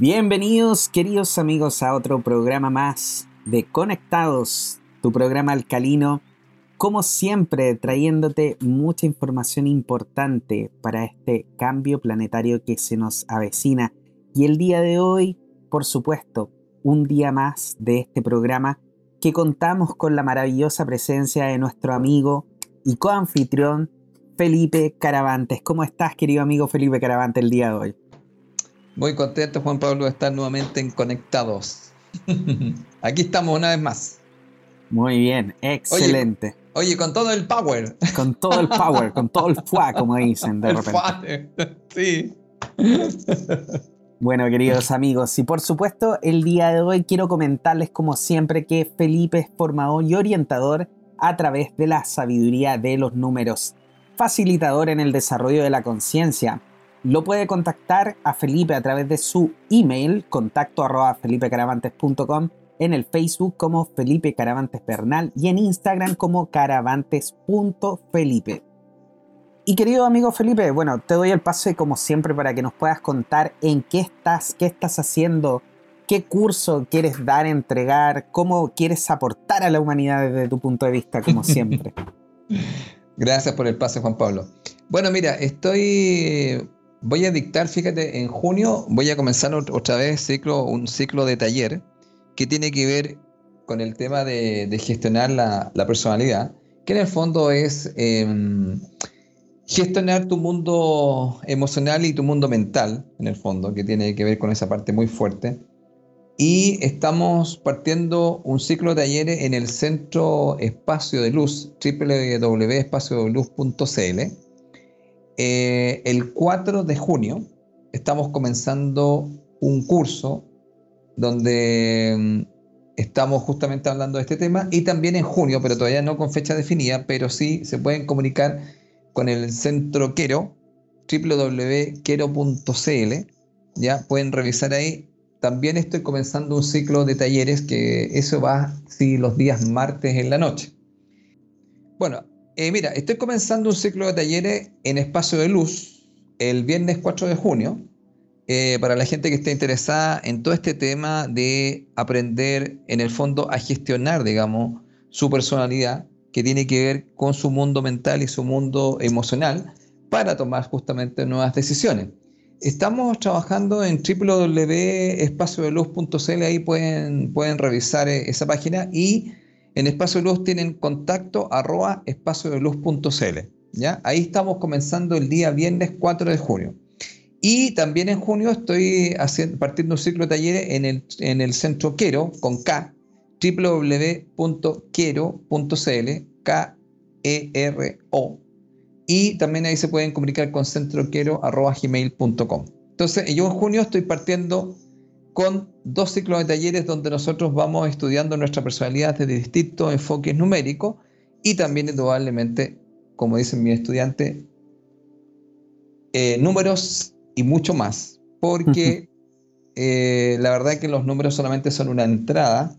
Bienvenidos queridos amigos a otro programa más de Conectados, tu programa alcalino, como siempre trayéndote mucha información importante para este cambio planetario que se nos avecina. Y el día de hoy, por supuesto, un día más de este programa que contamos con la maravillosa presencia de nuestro amigo y coanfitrión Felipe Caravantes. ¿Cómo estás, querido amigo Felipe Caravantes, el día de hoy? Muy contento, Juan Pablo, de estar nuevamente en Conectados. Aquí estamos una vez más. Muy bien, excelente. Oye, con todo el power. Con todo el power, con todo el fuá, como dicen de repente. sí. Bueno, queridos amigos, y por supuesto, el día de hoy quiero comentarles, como siempre, que Felipe es formador y orientador a través de la sabiduría de los números, facilitador en el desarrollo de la conciencia, lo puede contactar a Felipe a través de su email, contacto arroba felipecaravantes.com, en el Facebook como Felipe Caravantes Bernal y en Instagram como caravantes.felipe. Y querido amigo Felipe, bueno, te doy el pase como siempre para que nos puedas contar en qué estás, qué estás haciendo, qué curso quieres dar, entregar, cómo quieres aportar a la humanidad desde tu punto de vista, como siempre. Gracias por el pase, Juan Pablo. Bueno, mira, estoy voy a dictar, fíjate, en junio voy a comenzar otra vez ciclo, un ciclo de taller que tiene que ver con el tema de, gestionar la, personalidad, que en el fondo es em, gestionar tu mundo emocional y tu mundo mental, en el fondo, que tiene que ver con esa parte muy fuerte. Y estamos partiendo un ciclo de talleres en el Centro Espacio de Luz, www.espaciodeluz.cl eh, el 4 de junio estamos comenzando un curso donde mm, estamos justamente hablando de este tema y también en junio, pero todavía no con fecha definida, pero sí se pueden comunicar con el centro Quero, www.quero.cl, ya pueden revisar ahí. También estoy comenzando un ciclo de talleres que eso va sí, los días martes en la noche. Bueno, eh, mira, estoy comenzando un ciclo de talleres en Espacio de Luz el viernes 4 de junio. Eh, para la gente que esté interesada en todo este tema de aprender en el fondo a gestionar, digamos, su personalidad, que tiene que ver con su mundo mental y su mundo emocional, para tomar justamente nuevas decisiones. Estamos trabajando en www.espaciodeluz.cl, ahí pueden, pueden revisar eh, esa página y en Espacio de Luz tienen contacto arroba espaciodeluz.cl. ¿ya? Ahí estamos comenzando el día viernes 4 de junio. Y también en junio estoy haciendo, partiendo un ciclo de talleres en el, en el centro Quero, con K, www.quero.cl, K-E-R-O. Y también ahí se pueden comunicar con centroquero.gmail.com. Entonces, yo en junio estoy partiendo con dos ciclos de talleres donde nosotros vamos estudiando nuestra personalidad desde distintos enfoques numéricos y también indudablemente, como dicen mis estudiantes, eh, números y mucho más, porque eh, la verdad es que los números solamente son una entrada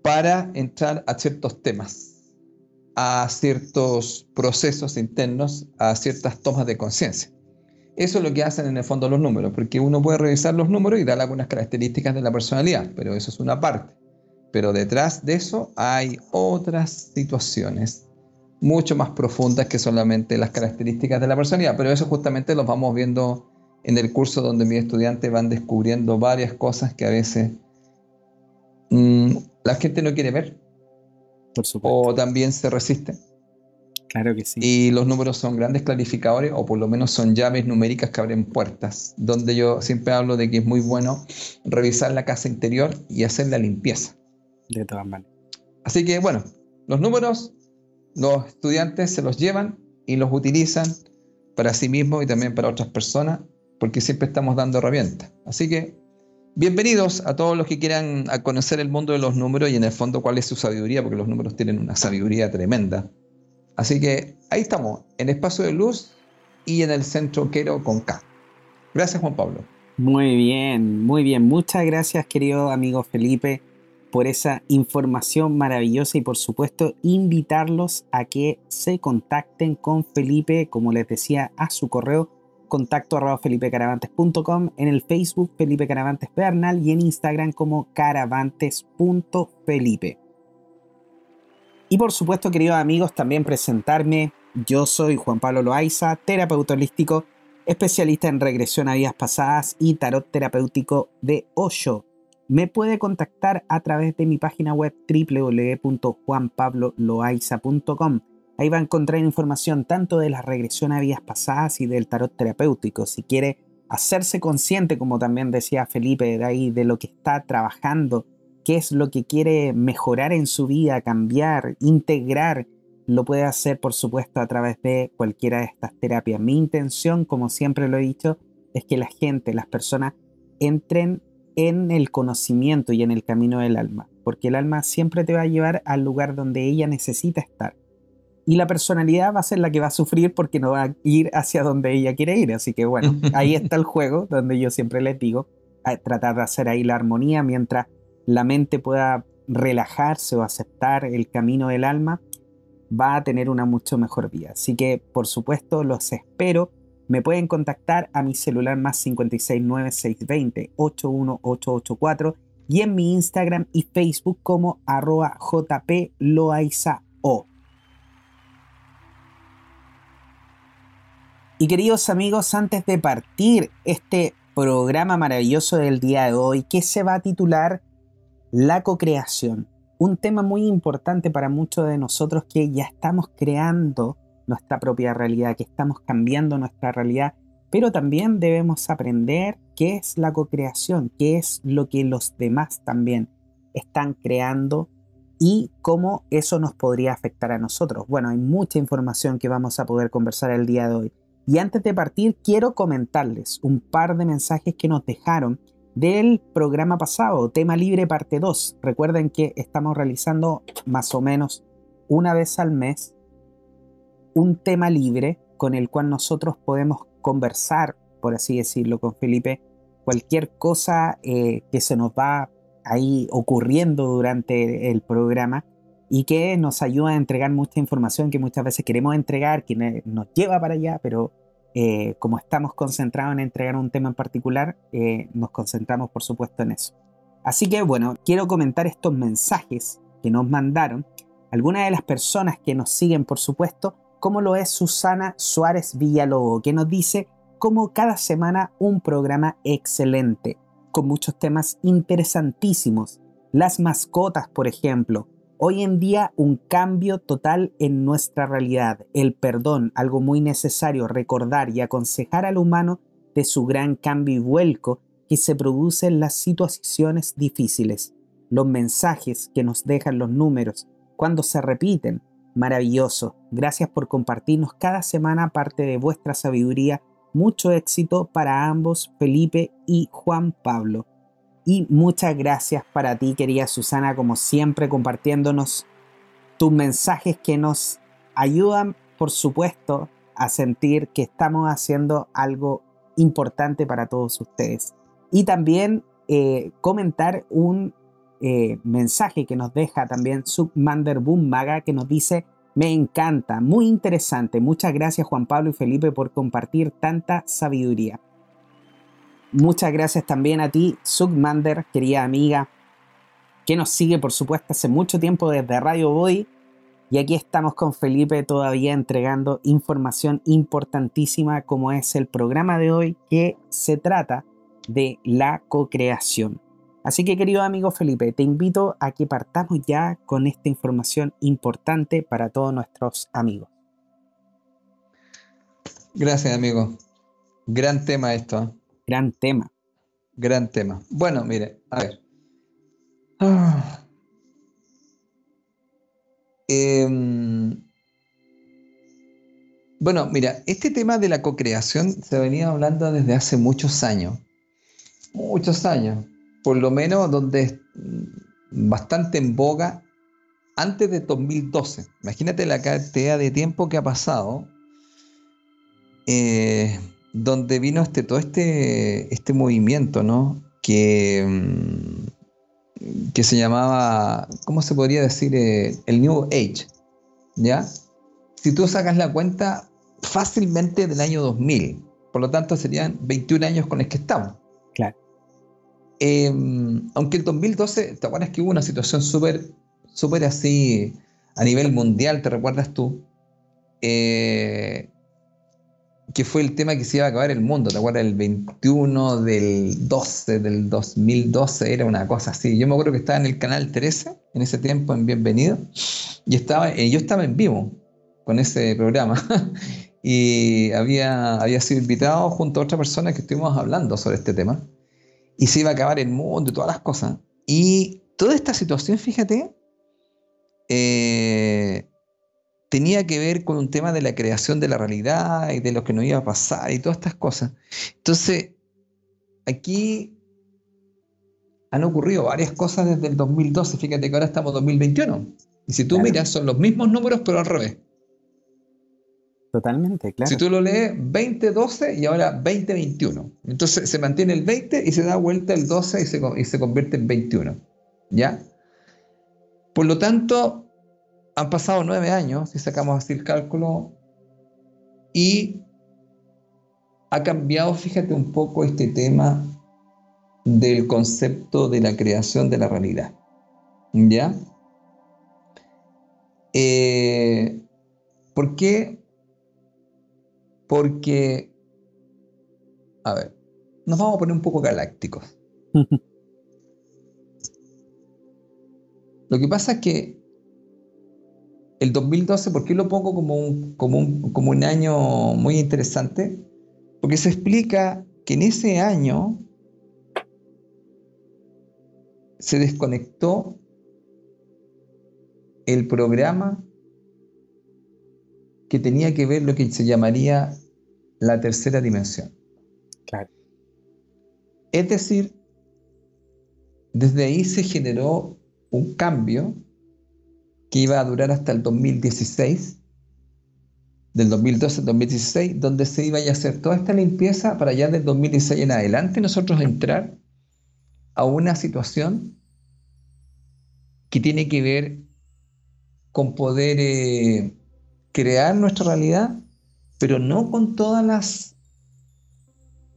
para entrar a ciertos temas, a ciertos procesos internos, a ciertas tomas de conciencia. Eso es lo que hacen en el fondo los números, porque uno puede revisar los números y dar algunas características de la personalidad, pero eso es una parte. Pero detrás de eso hay otras situaciones mucho más profundas que solamente las características de la personalidad, pero eso justamente lo vamos viendo en el curso donde mis estudiantes van descubriendo varias cosas que a veces mm, la gente no quiere ver Por o también se resiste. Claro que sí. Y los números son grandes clarificadores o por lo menos son llaves numéricas que abren puertas, donde yo siempre hablo de que es muy bueno revisar la casa interior y hacer la limpieza. De todas maneras. Así que bueno, los números los estudiantes se los llevan y los utilizan para sí mismos y también para otras personas, porque siempre estamos dando herramientas. Así que bienvenidos a todos los que quieran conocer el mundo de los números y en el fondo cuál es su sabiduría, porque los números tienen una sabiduría tremenda Así que ahí estamos, en Espacio de Luz y en el Centro Quero con K. Gracias Juan Pablo. Muy bien, muy bien. Muchas gracias querido amigo Felipe por esa información maravillosa y por supuesto invitarlos a que se contacten con Felipe, como les decía, a su correo contacto arroba felipecaravantes.com, en el Facebook Felipe Caravantes Bernal y en Instagram como caravantes.felipe. Y por supuesto, queridos amigos, también presentarme. Yo soy Juan Pablo Loaiza, terapeuta holístico, especialista en regresión a vidas pasadas y tarot terapéutico de Osho. Me puede contactar a través de mi página web www.juanpabloloaiza.com. Ahí va a encontrar información tanto de la regresión a vidas pasadas y del tarot terapéutico. Si quiere hacerse consciente, como también decía Felipe, de ahí de lo que está trabajando, qué es lo que quiere mejorar en su vida, cambiar, integrar, lo puede hacer por supuesto a través de cualquiera de estas terapias. Mi intención, como siempre lo he dicho, es que la gente, las personas, entren en el conocimiento y en el camino del alma, porque el alma siempre te va a llevar al lugar donde ella necesita estar y la personalidad va a ser la que va a sufrir porque no va a ir hacia donde ella quiere ir. Así que bueno, ahí está el juego donde yo siempre les digo, tratar de hacer ahí la armonía mientras la mente pueda relajarse o aceptar el camino del alma, va a tener una mucho mejor vida. Así que por supuesto los espero. Me pueden contactar a mi celular más 569 81884 y en mi Instagram y Facebook como arroba jploaizao. Y queridos amigos, antes de partir este programa maravilloso del día de hoy, que se va a titular La co-creación, un tema muy importante para muchos de nosotros que ya estamos creando nuestra propia realidad, que estamos cambiando nuestra realidad, pero también debemos aprender qué es la co-creación, qué es lo que los demás también están creando y cómo eso nos podría afectar a nosotros. Bueno, hay mucha información que vamos a poder conversar el día de hoy. Y antes de partir, quiero comentarles un par de mensajes que nos dejaron del programa pasado, Tema Libre Parte 2. Recuerden que estamos realizando más o menos una vez al mes un tema libre con el cual nosotros podemos conversar, por así decirlo, con Felipe, cualquier cosa eh, que se nos va ahí ocurriendo durante el programa y que nos ayuda a entregar mucha información que muchas veces queremos entregar, que nos lleva para allá, pero eh, como estamos concentrados en entregar un tema en particular, eh, nos concentramos por supuesto en eso. Así que bueno, quiero comentar estos mensajes que nos mandaron algunas de las personas que nos siguen por supuesto, como lo es Susana Suárez Villalobos, que nos dice como cada semana un programa excelente, con muchos temas interesantísimos. Las mascotas, por ejemplo, Hoy en día un cambio total en nuestra realidad, el perdón, algo muy necesario recordar y aconsejar al humano de su gran cambio y vuelco que se produce en las situaciones difíciles. Los mensajes que nos dejan los números cuando se repiten, maravilloso. Gracias por compartirnos cada semana parte de vuestra sabiduría. Mucho éxito para ambos, Felipe y Juan Pablo. Y muchas gracias para ti, querida Susana, como siempre compartiéndonos tus mensajes que nos ayudan, por supuesto, a sentir que estamos haciendo algo importante para todos ustedes. Y también eh, comentar un eh, mensaje que nos deja también Submander Boom Maga que nos dice, me encanta, muy interesante. Muchas gracias Juan Pablo y Felipe por compartir tanta sabiduría. Muchas gracias también a ti, Sugmander, querida amiga, que nos sigue, por supuesto, hace mucho tiempo desde Radio Boy. Y aquí estamos con Felipe todavía entregando información importantísima como es el programa de hoy que se trata de la co-creación. Así que querido amigo Felipe, te invito a que partamos ya con esta información importante para todos nuestros amigos. Gracias amigo. Gran tema esto. Gran tema. Gran tema. Bueno, mire, a ver. Ah. Em, bueno, mira, este tema de la co-creación se venía hablando desde hace muchos años. Muchos años. Por lo menos donde bastante en boga antes de 2012. Imagínate la cantidad de tiempo que ha pasado. Eh, donde vino este, todo este, este movimiento, ¿no? Que, mm, que se llamaba, ¿cómo se podría decir? Eh, el New Age, ¿ya? Si tú sacas la cuenta fácilmente del año 2000, Por lo tanto, serían 21 años con los que estamos. Claro. Em, aunque el 2012, ¿te acuerdas que hubo una situación súper, súper así a nivel mundial, te recuerdas tú? Eh, que fue el tema que se iba a acabar el mundo, ¿te acuerdas? El 21 del 12 del 2012 era una cosa así. Yo me acuerdo que estaba en el canal 13 en ese tiempo, en Bienvenido, y estaba, eh, yo estaba en vivo con ese programa y había, había sido invitado junto a otra persona que estuvimos hablando sobre este tema y se iba a acabar el mundo y todas las cosas. Y toda esta situación, fíjate, eh, tenía que ver con un tema de la creación de la realidad y de lo que nos iba a pasar y todas estas cosas. Entonces, aquí han ocurrido varias cosas desde el 2012. Fíjate que ahora estamos en 2021. Y si tú miras, son los mismos números, pero al revés. Totalmente, claro. Si tú lo lees 2012 y ahora 2021. Entonces se mantiene el 20 y se da vuelta el 12 y se, y se convierte en 21. ¿Ya? Por lo tanto, han pasado nueve años, si sacamos así el cálculo, y ha cambiado, fíjate un poco este tema del concepto de la creación de la realidad. ¿Ya? Eh, ¿Por qué? Porque, a ver, nos vamos a poner un poco galácticos. Lo que pasa es que el 2012, ¿por qué lo pongo como un, como un, año muy interesante? Porque se explica que en ese año se desconectó el programa que tenía que ver lo que se llamaría la tercera dimensión. Claro. Es decir, desde ahí se generó un cambio que iba a durar hasta el 2016, del 2012 al 2016, donde se iba a hacer toda esta limpieza para ya del 2016 en adelante nosotros entrar a una situación que tiene que ver con poder eh, crear nuestra realidad, pero no con todas las,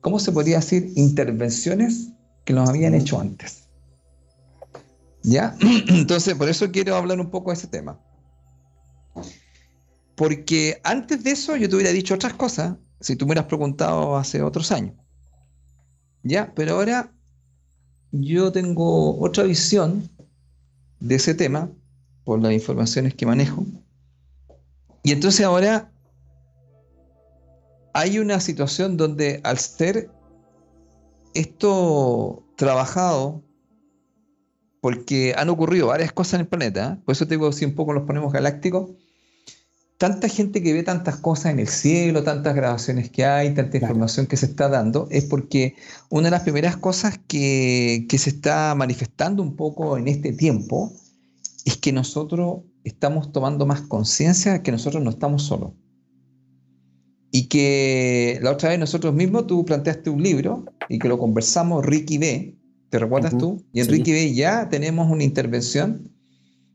¿cómo se podría decir?, intervenciones que nos habían hecho antes. ¿Ya? Entonces, por eso quiero hablar un poco de ese tema. Porque antes de eso yo te hubiera dicho otras cosas si tú me hubieras preguntado hace otros años. ¿Ya? Pero ahora yo tengo otra visión de ese tema por las informaciones que manejo. Y entonces ahora hay una situación donde al ser esto trabajado porque han ocurrido varias cosas en el planeta, por eso te digo, si un poco los ponemos galácticos, tanta gente que ve tantas cosas en el cielo, tantas grabaciones que hay, tanta información que se está dando, es porque una de las primeras cosas que, que se está manifestando un poco en este tiempo es que nosotros estamos tomando más conciencia que nosotros no estamos solos. Y que la otra vez nosotros mismos, tú planteaste un libro y que lo conversamos, Ricky B., ¿Te recuerdas tú? Y Enrique B. ya tenemos una intervención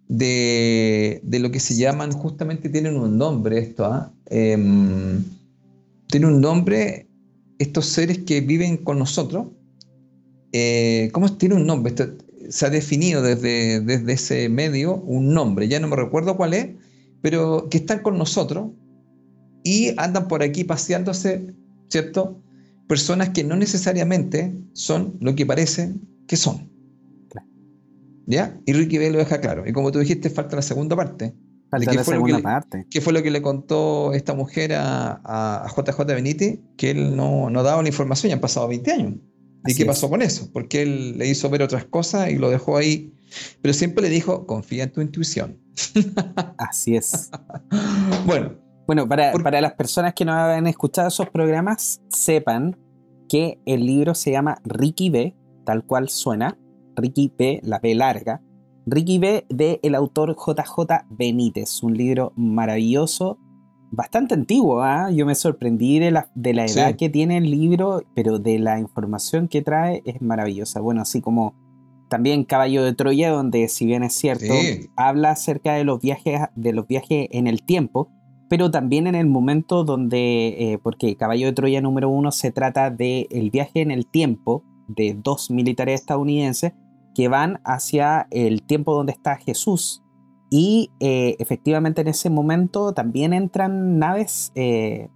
de, lo que se llaman, justamente tienen un nombre esto, ¿ah? em, tiene un nombre estos seres que viven con nosotros. Eh, ¿Cómo tiene un nombre? se ha definido desde, desde ese medio un nombre, ya no me recuerdo cuál es, pero que están con nosotros y andan por aquí paseándose, ¿cierto? Personas que no necesariamente son lo que parecen que son. ¿Ya? Y Ricky B lo deja claro. Y como tú dijiste, falta la segunda parte. Falta la segunda parte. ¿Qué fue lo que le contó esta mujer a, JJ Benítez? Que él no, no daba la información, ya han pasado 20 años. ¿Y qué pasó con eso? Porque él le hizo ver otras cosas y lo dejó ahí. Pero siempre le dijo, confía en tu intuición. Así es. bueno, bueno, para, las personas que no han escuchado esos programas, sepan que el libro se llama Ricky B, tal cual suena, Ricky B, la B larga, Ricky B de el autor JJ Benítez, un libro maravilloso, bastante antiguo, ¿ah? yo me sorprendí de la, de la edad que tiene el libro, pero de la información que trae es maravillosa. Bueno, así como también Caballo de Troya, donde si bien es cierto, habla acerca de los viajes, de los viajes en el tiempo, pero también en el momento donde, eh, porque Caballo de Troya número uno se trata del viaje en el tiempo de dos militares estadounidenses que van hacia el tiempo donde está Jesús y eh, efectivamente en ese momento también entran naves, eh,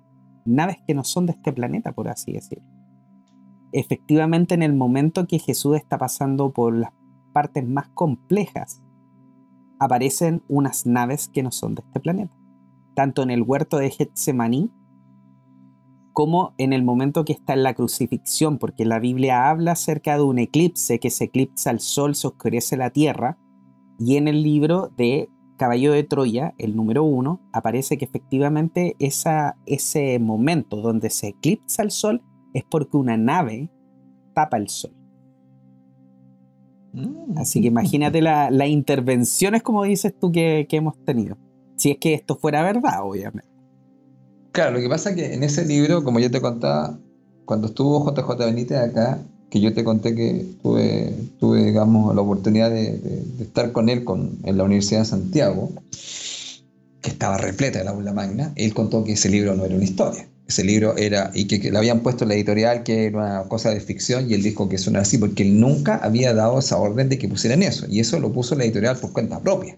naves que no son de este planeta, por así decirlo. Efectivamente en el momento que Jesús está pasando por las partes más complejas, aparecen unas naves que no son de este planeta. Tanto en el huerto de Getsemaní como en el momento que está en la crucifixión, porque la Biblia habla acerca de un eclipse, que se eclipsa el sol, se oscurece la tierra, y en el libro de Caballo de Troya, el número uno, aparece que efectivamente ese momento donde se eclipsa el sol es porque una nave tapa el sol. Así que imagínate las la intervenciones, como dices tú, que hemos tenido. Si es que esto fuera verdad, obviamente. Claro, lo que pasa es que en ese libro, como yo te contaba, cuando estuvo JJ Benítez acá, que yo te conté que tuve, tuve digamos, la oportunidad de, estar con él con, en la Universidad de Santiago, que estaba repleta de la aula magna, él contó que ese libro no era una historia. Ese libro era, y que, le habían puesto en la editorial que era una cosa de ficción, y él dijo que eso no era así, porque él nunca había dado esa orden de que pusieran eso, y eso lo puso la editorial por cuenta propia.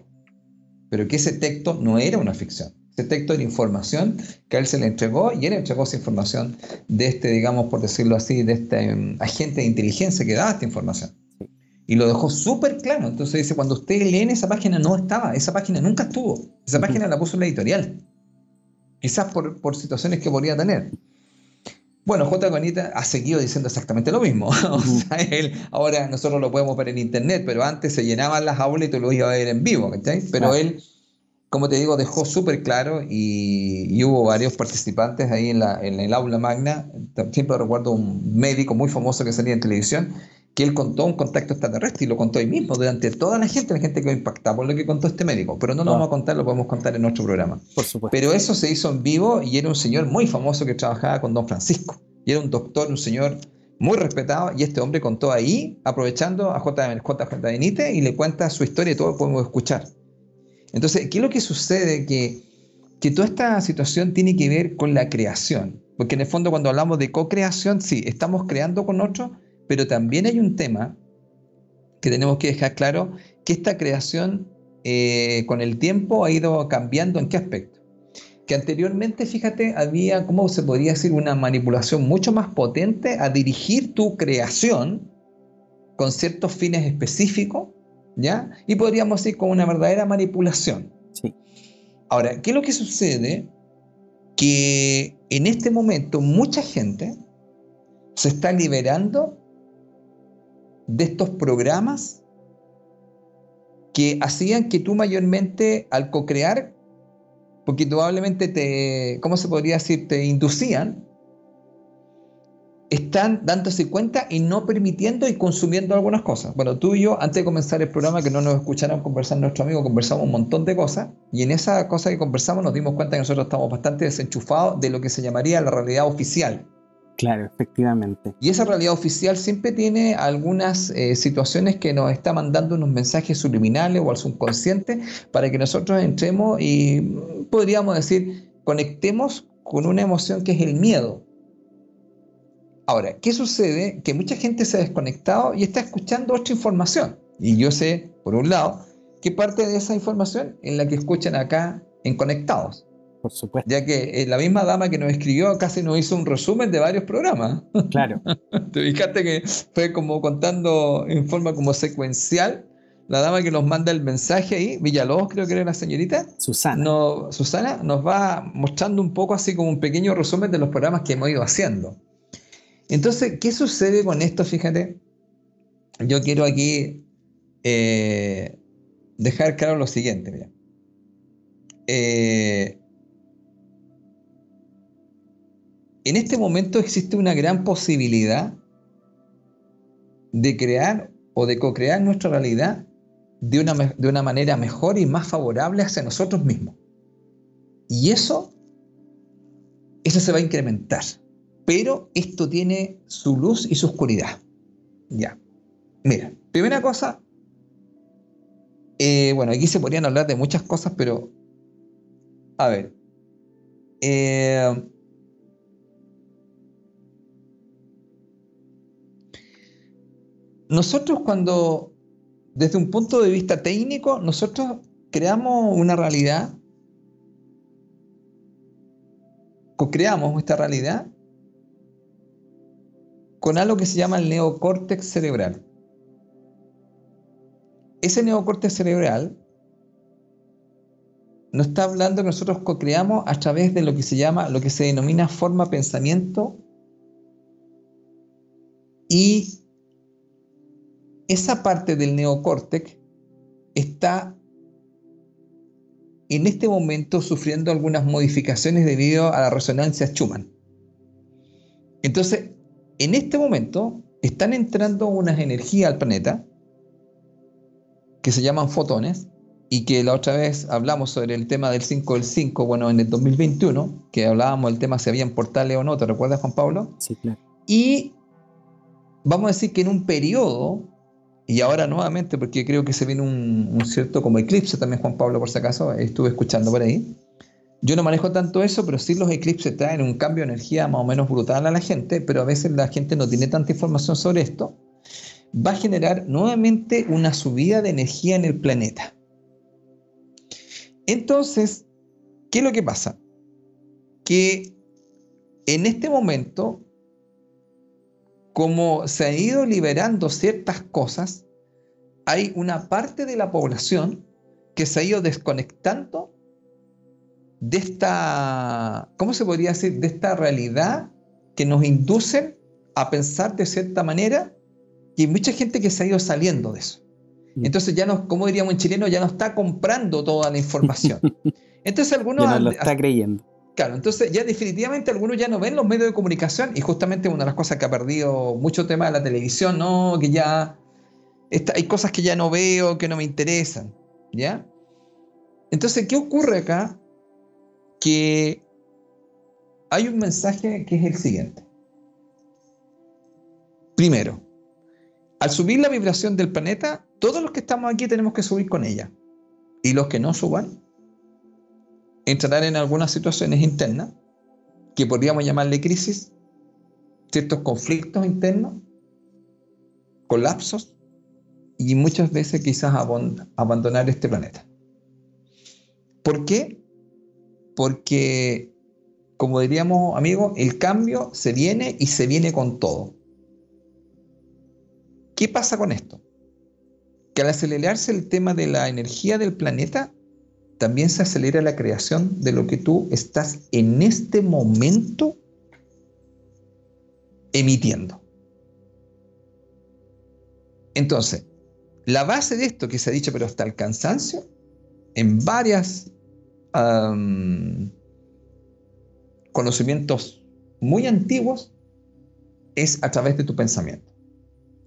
Pero que ese texto no era una ficción ese texto de información que a él se le entregó y él entregó esa información de este, digamos, por decirlo así, de este um, agente de inteligencia que daba esta información. Y lo dejó súper claro. Entonces dice, cuando ustedes leen esa página no estaba, esa página nunca estuvo. Esa página la puso en la editorial. Quizás por, por situaciones que podría tener. Bueno, J. Conita ha seguido diciendo exactamente lo mismo. o sea, él, ahora nosotros lo podemos ver en internet, pero antes se llenaban las aulas y tú lo ibas a ver en vivo, ¿cachai? Pero él como te digo, dejó súper claro y, hubo varios participantes ahí en, la, en el aula magna. Siempre recuerdo un médico muy famoso que salía en televisión, que él contó un contacto extraterrestre y lo contó ahí mismo, delante de toda la gente, la gente que impactaba por lo que contó este médico. Pero no lo vamos a contar, lo podemos contar en nuestro programa. Por supuesto. Pero eso se hizo en vivo y era un señor muy famoso que trabajaba con Don Francisco. Y era un doctor, un señor muy respetado, y este hombre contó ahí, aprovechando a J. J. Benítez, y le cuenta su historia y todo lo podemos escuchar. Entonces, ¿qué es lo que sucede? Que, que toda esta situación tiene que ver con la creación. Porque en el fondo cuando hablamos de co-creación, sí, estamos creando con otros, pero también hay un tema que tenemos que dejar claro, que esta creación eh, con el tiempo ha ido cambiando en qué aspecto. Que anteriormente, fíjate, había, ¿cómo se podría decir? Una manipulación mucho más potente a dirigir tu creación con ciertos fines específicos ¿ya? Y podríamos ir con una verdadera manipulación. Sí. Ahora, ¿qué es lo que sucede? Que en este momento mucha gente se está liberando de estos programas que hacían que tú mayormente al co-crear, porque probablemente te, ¿cómo se podría decir? Te inducían están dándose cuenta y no permitiendo y consumiendo algunas cosas. Bueno, tú y yo, antes de comenzar el programa, que no nos escucharon conversar nuestro amigo, conversamos un montón de cosas y en esa cosa que conversamos nos dimos cuenta que nosotros estamos bastante desenchufados de lo que se llamaría la realidad oficial. Claro, efectivamente. Y esa realidad oficial siempre tiene algunas eh, situaciones que nos está mandando unos mensajes subliminales o al subconsciente para que nosotros entremos y podríamos decir, conectemos con una emoción que es el miedo Ahora, ¿qué sucede? Que mucha gente se ha desconectado y está escuchando otra información. Y yo sé, por un lado, que parte de esa información es la que escuchan acá en Conectados. Por supuesto. Ya que eh, la misma dama que nos escribió casi nos hizo un resumen de varios programas. Claro. Te fijaste que fue como contando en forma como secuencial. La dama que nos manda el mensaje ahí, Villalobos creo que era la señorita. Susana. No, Susana nos va mostrando un poco así como un pequeño resumen de los programas que hemos ido haciendo. Entonces, ¿qué sucede con esto? Fíjate, yo quiero aquí eh, dejar claro lo siguiente. Mira. Eh, en este momento existe una gran posibilidad de crear o de co-crear nuestra realidad de una, de una manera mejor y más favorable hacia nosotros mismos. Y eso, eso se va a incrementar. Pero esto tiene su luz y su oscuridad. Ya. Mira, primera cosa, eh, bueno, aquí se podrían hablar de muchas cosas, pero a ver, eh, nosotros cuando, desde un punto de vista técnico, nosotros creamos una realidad, co-creamos esta realidad con algo que se llama el neocórtex cerebral. Ese neocórtex cerebral nos está hablando que nosotros co-creamos a través de lo que se llama, lo que se denomina forma pensamiento y esa parte del neocórtex está en este momento sufriendo algunas modificaciones debido a la resonancia Schumann. Entonces, en este momento están entrando unas energías al planeta que se llaman fotones y que la otra vez hablamos sobre el tema del 5 del 5, bueno, en el 2021, que hablábamos del tema si habían portales o no, ¿te recuerdas Juan Pablo? Sí, claro. Y vamos a decir que en un periodo y ahora nuevamente, porque creo que se viene un, cierto como eclipse también, Juan Pablo, por si acaso, estuve escuchando por ahí. Yo no manejo tanto eso, pero sí los eclipses traen un cambio de energía más o menos brutal a la gente, pero a veces la gente no tiene tanta información sobre esto. Va a generar nuevamente una subida de energía en el planeta. Entonces, ¿qué es lo que pasa? Que en este momento como se han ido liberando ciertas cosas, hay una parte de la población que se ha ido desconectando de esta, ¿cómo se podría decir? De esta realidad que nos induce a pensar de cierta manera y hay mucha gente que se ha ido saliendo de eso. Mm. Entonces ya no, como diríamos en chileno, ya no está comprando toda la información. Entonces algunos... Ya no lo está creyendo. Claro, entonces ya definitivamente algunos ya no ven los medios de comunicación y justamente una de las cosas que ha perdido mucho tema de la televisión, ¿no? Que ya hay cosas que ya no veo, que no me interesan, ¿ya? Entonces, ¿qué ocurre acá? Que hay un mensaje que es el siguiente. Primero, al subir la vibración del planeta, todos los que estamos aquí tenemos que subir con ella. Y los que no suban, entrar en algunas situaciones internas, que podríamos llamarle crisis, ciertos conflictos internos, colapsos, y muchas veces quizás abandonar este planeta. ¿Por qué? Porque, como diríamos amigos, el cambio se viene y se viene con todo. ¿Qué pasa con esto? Que al acelerarse el tema de la energía del planeta, también se acelera la creación de lo que tú estás en este momento emitiendo. Entonces, la base de esto que se ha dicho, pero hasta el cansancio, en varios conocimientos muy antiguos, es a través de tu pensamiento,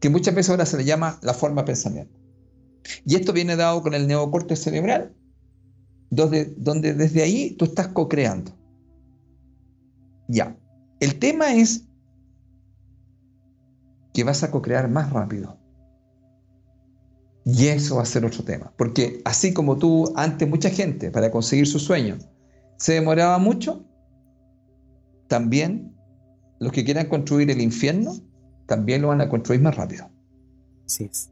que muchas veces ahora se le llama la forma pensamiento. Y esto viene dado con el neocorte cerebral, donde, desde ahí tú estás co-creando. Ya. El tema es que vas a co-crear más rápido. Y eso va a ser otro tema. Porque así como tú, antes mucha gente, para conseguir su sueño, se demoraba mucho, también los que quieran construir el infierno, también lo van a construir más rápido. Sí es.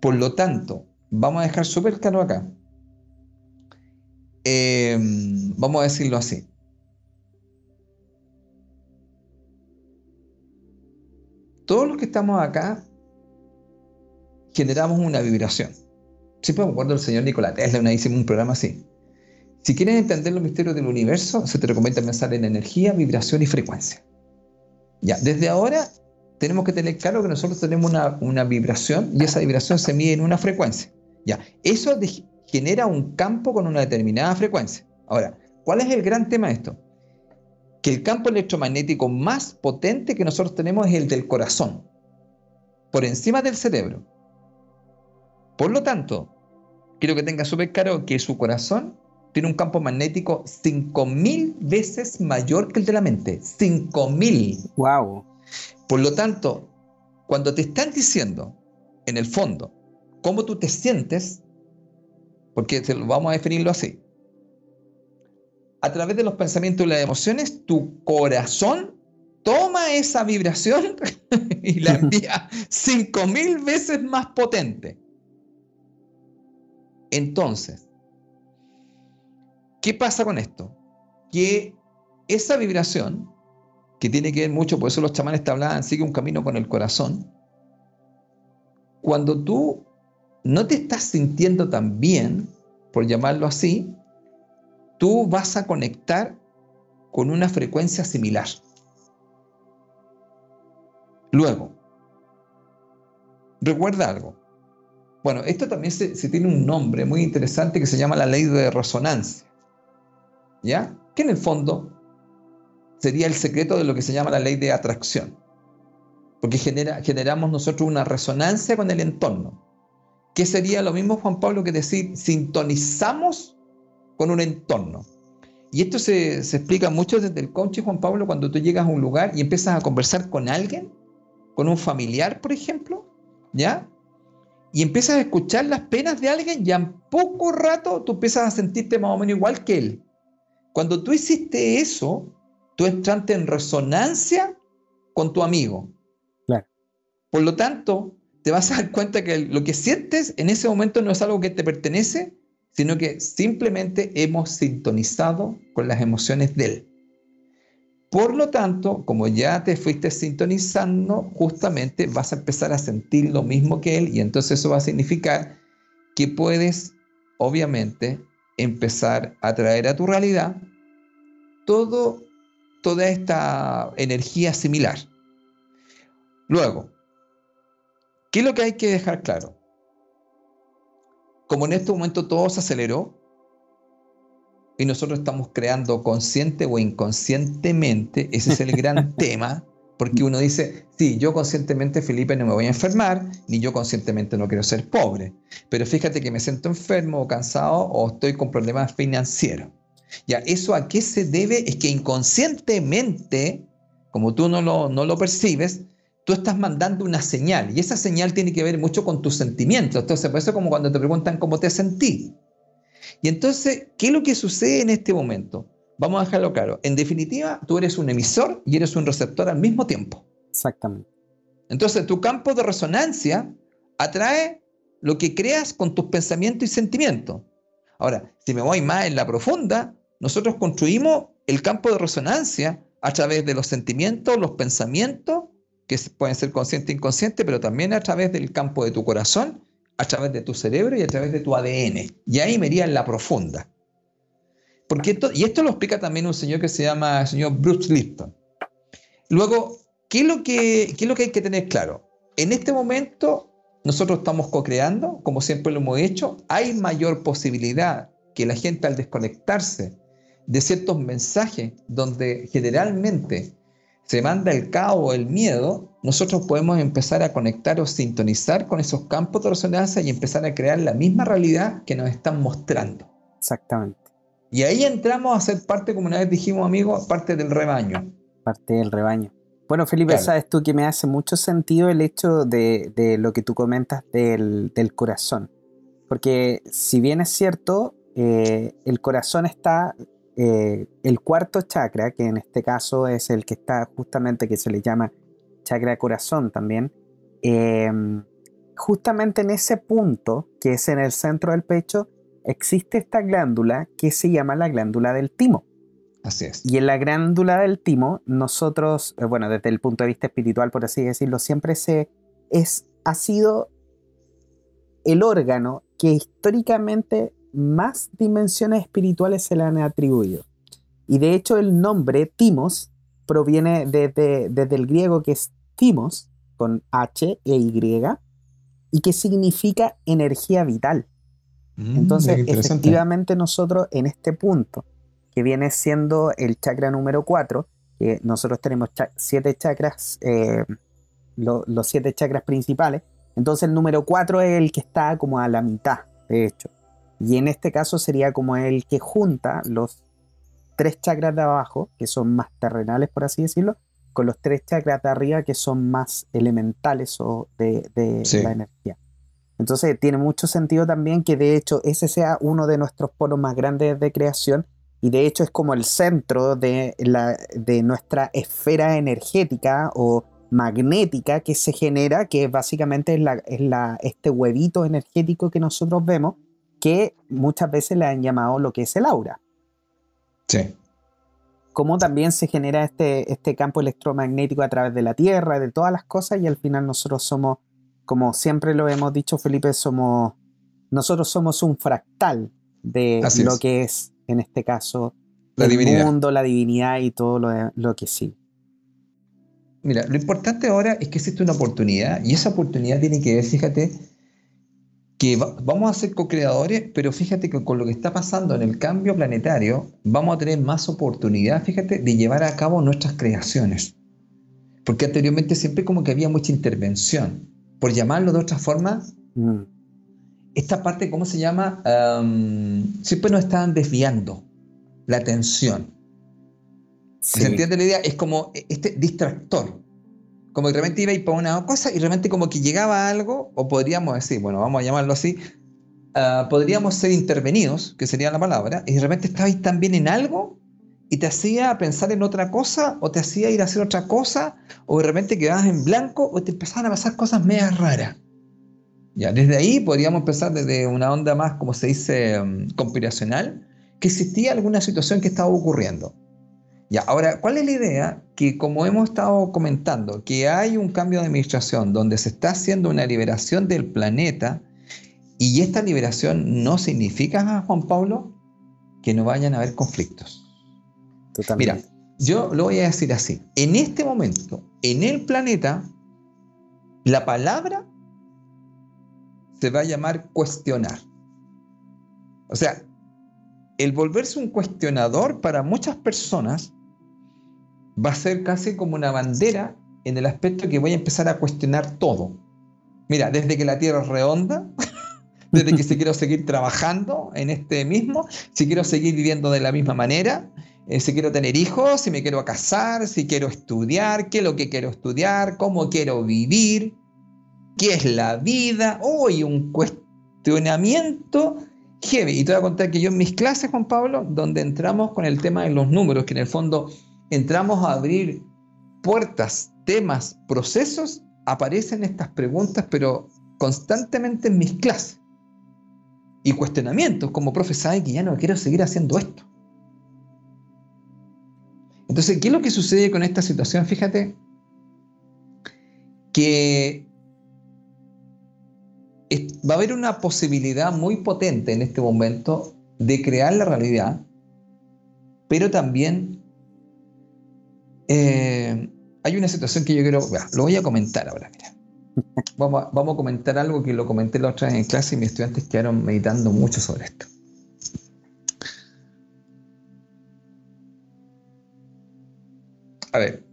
Por lo tanto, vamos a dejar súper claro acá Em, vamos a decirlo así. Todos los que estamos acá generamos una vibración. Siempre me acuerdo del señor Nikola Tesla, una hicimos un programa así. Si quieres entender los misterios del universo, se te recomienda pensar en energía, vibración y frecuencia. Ya, desde ahora tenemos que tener claro que nosotros tenemos una, una vibración y esa vibración se mide en una frecuencia. Ya, eso genera un campo con una determinada frecuencia. Ahora, ¿cuál es el gran tema de esto? Que el campo electromagnético más potente que nosotros tenemos es el del corazón, por encima del cerebro. Por lo tanto, quiero que tenga súper claro que su corazón tiene un campo magnético 5000 veces mayor que el de la mente. 5000. Wow. Por lo tanto, cuando te están diciendo, en el fondo, cómo tú te sientes, porque vamos a definirlo así. a través de los pensamientos y las emociones, tu corazón toma esa vibración y la envía cinco mil veces más potente. Entonces, ¿qué pasa con esto? Que esa vibración, que tiene que ver mucho, por eso los chamanes te hablaban, sigue un camino con el corazón, cuando tú no te estás sintiendo tan bien, por llamarlo así, tú vas a conectar con una frecuencia similar. Luego, recuerda algo. Bueno, esto también se, tiene un nombre muy interesante que se llama la ley de resonancia. ¿Ya? Que en el fondo sería el secreto de lo que se llama la ley de atracción. Porque genera, generamos nosotros una resonancia con el entorno. ¿Qué sería lo mismo, Juan Pablo, que decir sintonizamos con un entorno? Y esto se, se explica mucho desde el coaching, Juan Pablo, cuando tú llegas a un lugar y empiezas a conversar con alguien con un familiar, por ejemplo, ¿ya? Y empiezas a escuchar las penas de alguien y en poco rato tú empiezas a sentirte más o menos igual que él. Cuando tú hiciste eso, tú entraste en resonancia con tu amigo. Claro. Por lo tanto, te vas a dar cuenta que lo que sientes en ese momento no es algo que te pertenece, sino que simplemente hemos sintonizado con las emociones de él. Por lo tanto, como ya te fuiste sintonizando, justamente vas a empezar a sentir lo mismo que él y entonces eso va a significar que puedes, obviamente, empezar a traer a tu realidad todo, toda esta energía similar. Luego, ¿qué es lo que hay que dejar claro? Como en este momento todo se aceleró, y nosotros estamos creando consciente o inconscientemente, ese es el gran tema, porque uno dice, sí, yo conscientemente, Felipe, no me voy a enfermar, ni yo conscientemente no quiero ser pobre, pero fíjate que me siento enfermo o cansado o estoy con problemas financieros. Ya, ¿eso a qué se debe? Es que inconscientemente, como tú no lo, no lo percibes, tú estás mandando una señal y esa señal tiene que ver mucho con tus sentimientos. Entonces, por eso como cuando te preguntan cómo te sentí. Y entonces, ¿qué es lo que sucede en este momento? Vamos a dejarlo claro. En definitiva, tú eres un emisor y eres un receptor al mismo tiempo. Exactamente. Entonces, tu campo de resonancia atrae lo que creas con tus pensamientos y sentimientos. Ahora, si me voy más en la profunda, nosotros construimos el campo de resonancia a través de los sentimientos, los pensamientos, que pueden ser conscientes e inconscientes, pero también a través del campo de tu corazón a través de tu cerebro y a través de tu ADN. Y ahí me iría en la profunda. Porque esto, y esto lo explica también un señor que se llama el señor Bruce Lipton. Luego, ¿qué lo que, ¿qué es lo que hay que tener claro? En este momento nosotros estamos co-creando, como siempre lo hemos hecho. Hay mayor posibilidad que la gente al desconectarse de ciertos mensajes donde generalmente se manda el caos, el miedo, nosotros podemos empezar a conectar o sintonizar con esos campos de resonancia y empezar a crear la misma realidad que nos están mostrando. Exactamente. Y ahí entramos a ser parte, como una vez dijimos, amigos, parte del rebaño. Parte del rebaño. Bueno, Felipe, sabes tú que me hace mucho sentido el hecho de, lo que tú comentas del, corazón. Porque si bien es cierto, eh, el corazón está eh, el cuarto chakra, que en este caso es el que está justamente, que se le llama chakra corazón también, em, justamente en ese punto, que es en el centro del pecho, existe esta glándula que se llama la glándula del timo. Así es. Y en la glándula del timo, nosotros, eh, bueno, desde el punto de vista espiritual, por así decirlo, siempre se es, ha sido el órgano que históricamente más dimensiones espirituales se le han atribuido. Y de hecho el nombre Timos proviene desde, el griego que es Timos, con H e Y, y que significa energía vital. Mm, Entonces, efectivamente nosotros en este punto, que viene siendo el chakra número 4, que nosotros tenemos siete chakras, eh, los siete chakras principales, entonces el número 4 es el que está como a la mitad, de hecho. Y en este caso sería como el que junta los tres chakras de abajo, que son más terrenales, por así decirlo, con los tres chakras de arriba, que son más elementales o de, la energía. Entonces tiene mucho sentido también que de hecho ese sea uno de nuestros polos más grandes de creación y de hecho es como el centro de, la, de nuestra esfera energética o magnética que se genera, que básicamente es, la, es la, este huevito energético que nosotros vemos, que muchas veces le han llamado lo que es el aura. Sí. Cómo también se genera este, este campo electromagnético a través de la Tierra, de todas las cosas, y al final nosotros somos, como siempre lo hemos dicho, Felipe, somos, nosotros somos un fractal de lo que es en este caso, la el mundo, la divinidad y todo lo, que sí. Mira, lo importante ahora es que existe una oportunidad y esa oportunidad tiene que ver, fíjate, que vamos a ser co-creadores, pero fíjate que con lo que está pasando en el cambio planetario, vamos a tener más oportunidad, fíjate, de llevar a cabo nuestras creaciones. Porque anteriormente siempre como que había mucha intervención. Por llamarlo de otra forma, mm esta parte, ¿cómo se llama? siempre nos estaban desviando la atención. ¿Se entiende la idea? Es como este distractor. Como que realmente iba a ir para una cosa y realmente como que llegaba algo, o podríamos decir, bueno, vamos a llamarlo así, ah, podríamos ser intervenidos, que sería la palabra, y de repente estabais también en algo y te hacía pensar en otra cosa, o te hacía ir a hacer otra cosa, o de repente quedabas en blanco, o te empezaban a pasar cosas medias raras. Ya, desde ahí podríamos empezar desde una onda más, como se dice, mm, conspiracional, que existía alguna situación que estaba ocurriendo. Ya, ahora, ¿cuál es la idea? Que como hemos estado comentando, que hay un cambio de administración donde se está haciendo una liberación del planeta y esta liberación no significa, Juan Pablo, que no vayan a haber conflictos. Mira, yo lo voy a decir así. En este momento, en el planeta, la palabra se va a llamar cuestionar. O sea, el volverse un cuestionador para muchas personas va a ser casi como una bandera en el aspecto que voy a empezar a cuestionar todo. Mira, desde que la Tierra es redonda, desde que si quiero seguir trabajando en este mismo, si quiero seguir viviendo de la misma manera, eh, si quiero tener hijos, si me quiero casar, si quiero estudiar, qué es lo que quiero estudiar, cómo quiero vivir, qué es la vida, hoy un cuestionamiento heavy. Y te voy a contar que yo en mis clases, Juan Pablo, donde entramos con el tema de los números, que en el fondo entramos a abrir puertas, temas, procesos, aparecen estas preguntas, pero constantemente en mis clases. Y cuestionamientos, como profe, sabe que ya no quiero seguir haciendo esto. Entonces, ¿qué es lo que sucede con esta situación? Fíjate que va a haber una posibilidad muy potente en este momento de crear la realidad, pero también eh, hay una situación que yo quiero, lo voy a comentar ahora, mira. Vamos a, vamos a comentar algo que lo comenté la otra vez en clase y mis estudiantes quedaron meditando mucho sobre esto. A ver,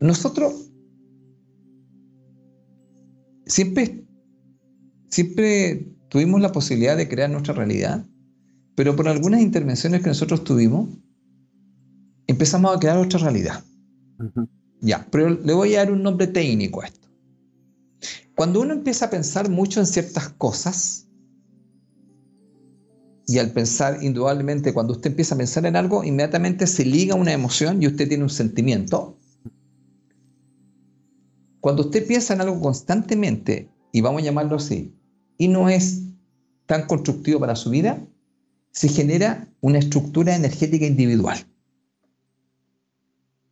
nosotros siempre siempre tuvimos la posibilidad de crear nuestra realidad, pero por algunas intervenciones que nosotros tuvimos, empezamos a crear otra realidad. Ya, pero le voy a dar un nombre técnico a esto. Cuando uno empieza a pensar mucho en ciertas cosas, y al pensar, indudablemente, cuando usted empieza a pensar en algo, inmediatamente se liga una emoción y usted tiene un sentimiento. Cuando usted piensa en algo constantemente, y vamos a llamarlo así, y no es tan constructivo para su vida, se genera una estructura energética individual.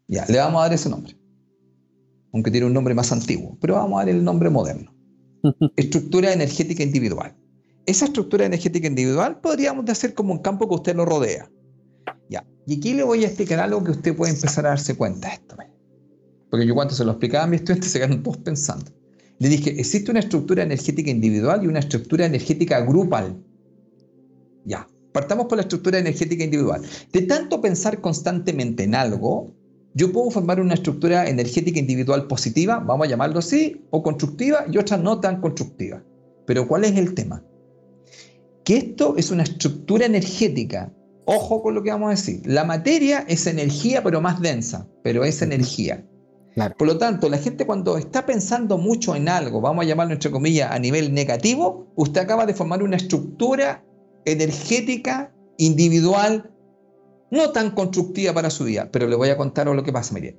Ya, le vamos a dar ese nombre, aunque tiene un nombre más antiguo, pero vamos a dar el nombre moderno. estructura energética individual. Esa estructura energética individual podríamos decir como un campo que usted lo rodea. Ya, y aquí le voy a explicar algo que usted puede empezar a darse cuenta de esto. Porque yo cuando se lo explicaba a mis estudiantes se quedan todos pensando. Le dije, existe una estructura energética individual y una estructura energética grupal. Ya, partamos por la estructura energética individual. De tanto pensar constantemente en algo, yo puedo formar una estructura energética individual positiva, vamos a llamarlo así, o constructiva, y otra no tan constructiva. Pero ¿cuál es el tema? Que esto es una estructura energética. Ojo con lo que vamos a decir. La materia es energía, pero más densa, pero es energía. Por lo tanto, la gente cuando está pensando mucho en algo, vamos a llamarlo entre comillas a nivel negativo, usted acaba de formar una estructura energética individual no tan constructiva para su vida, pero le voy a contar lo que pasa, mire.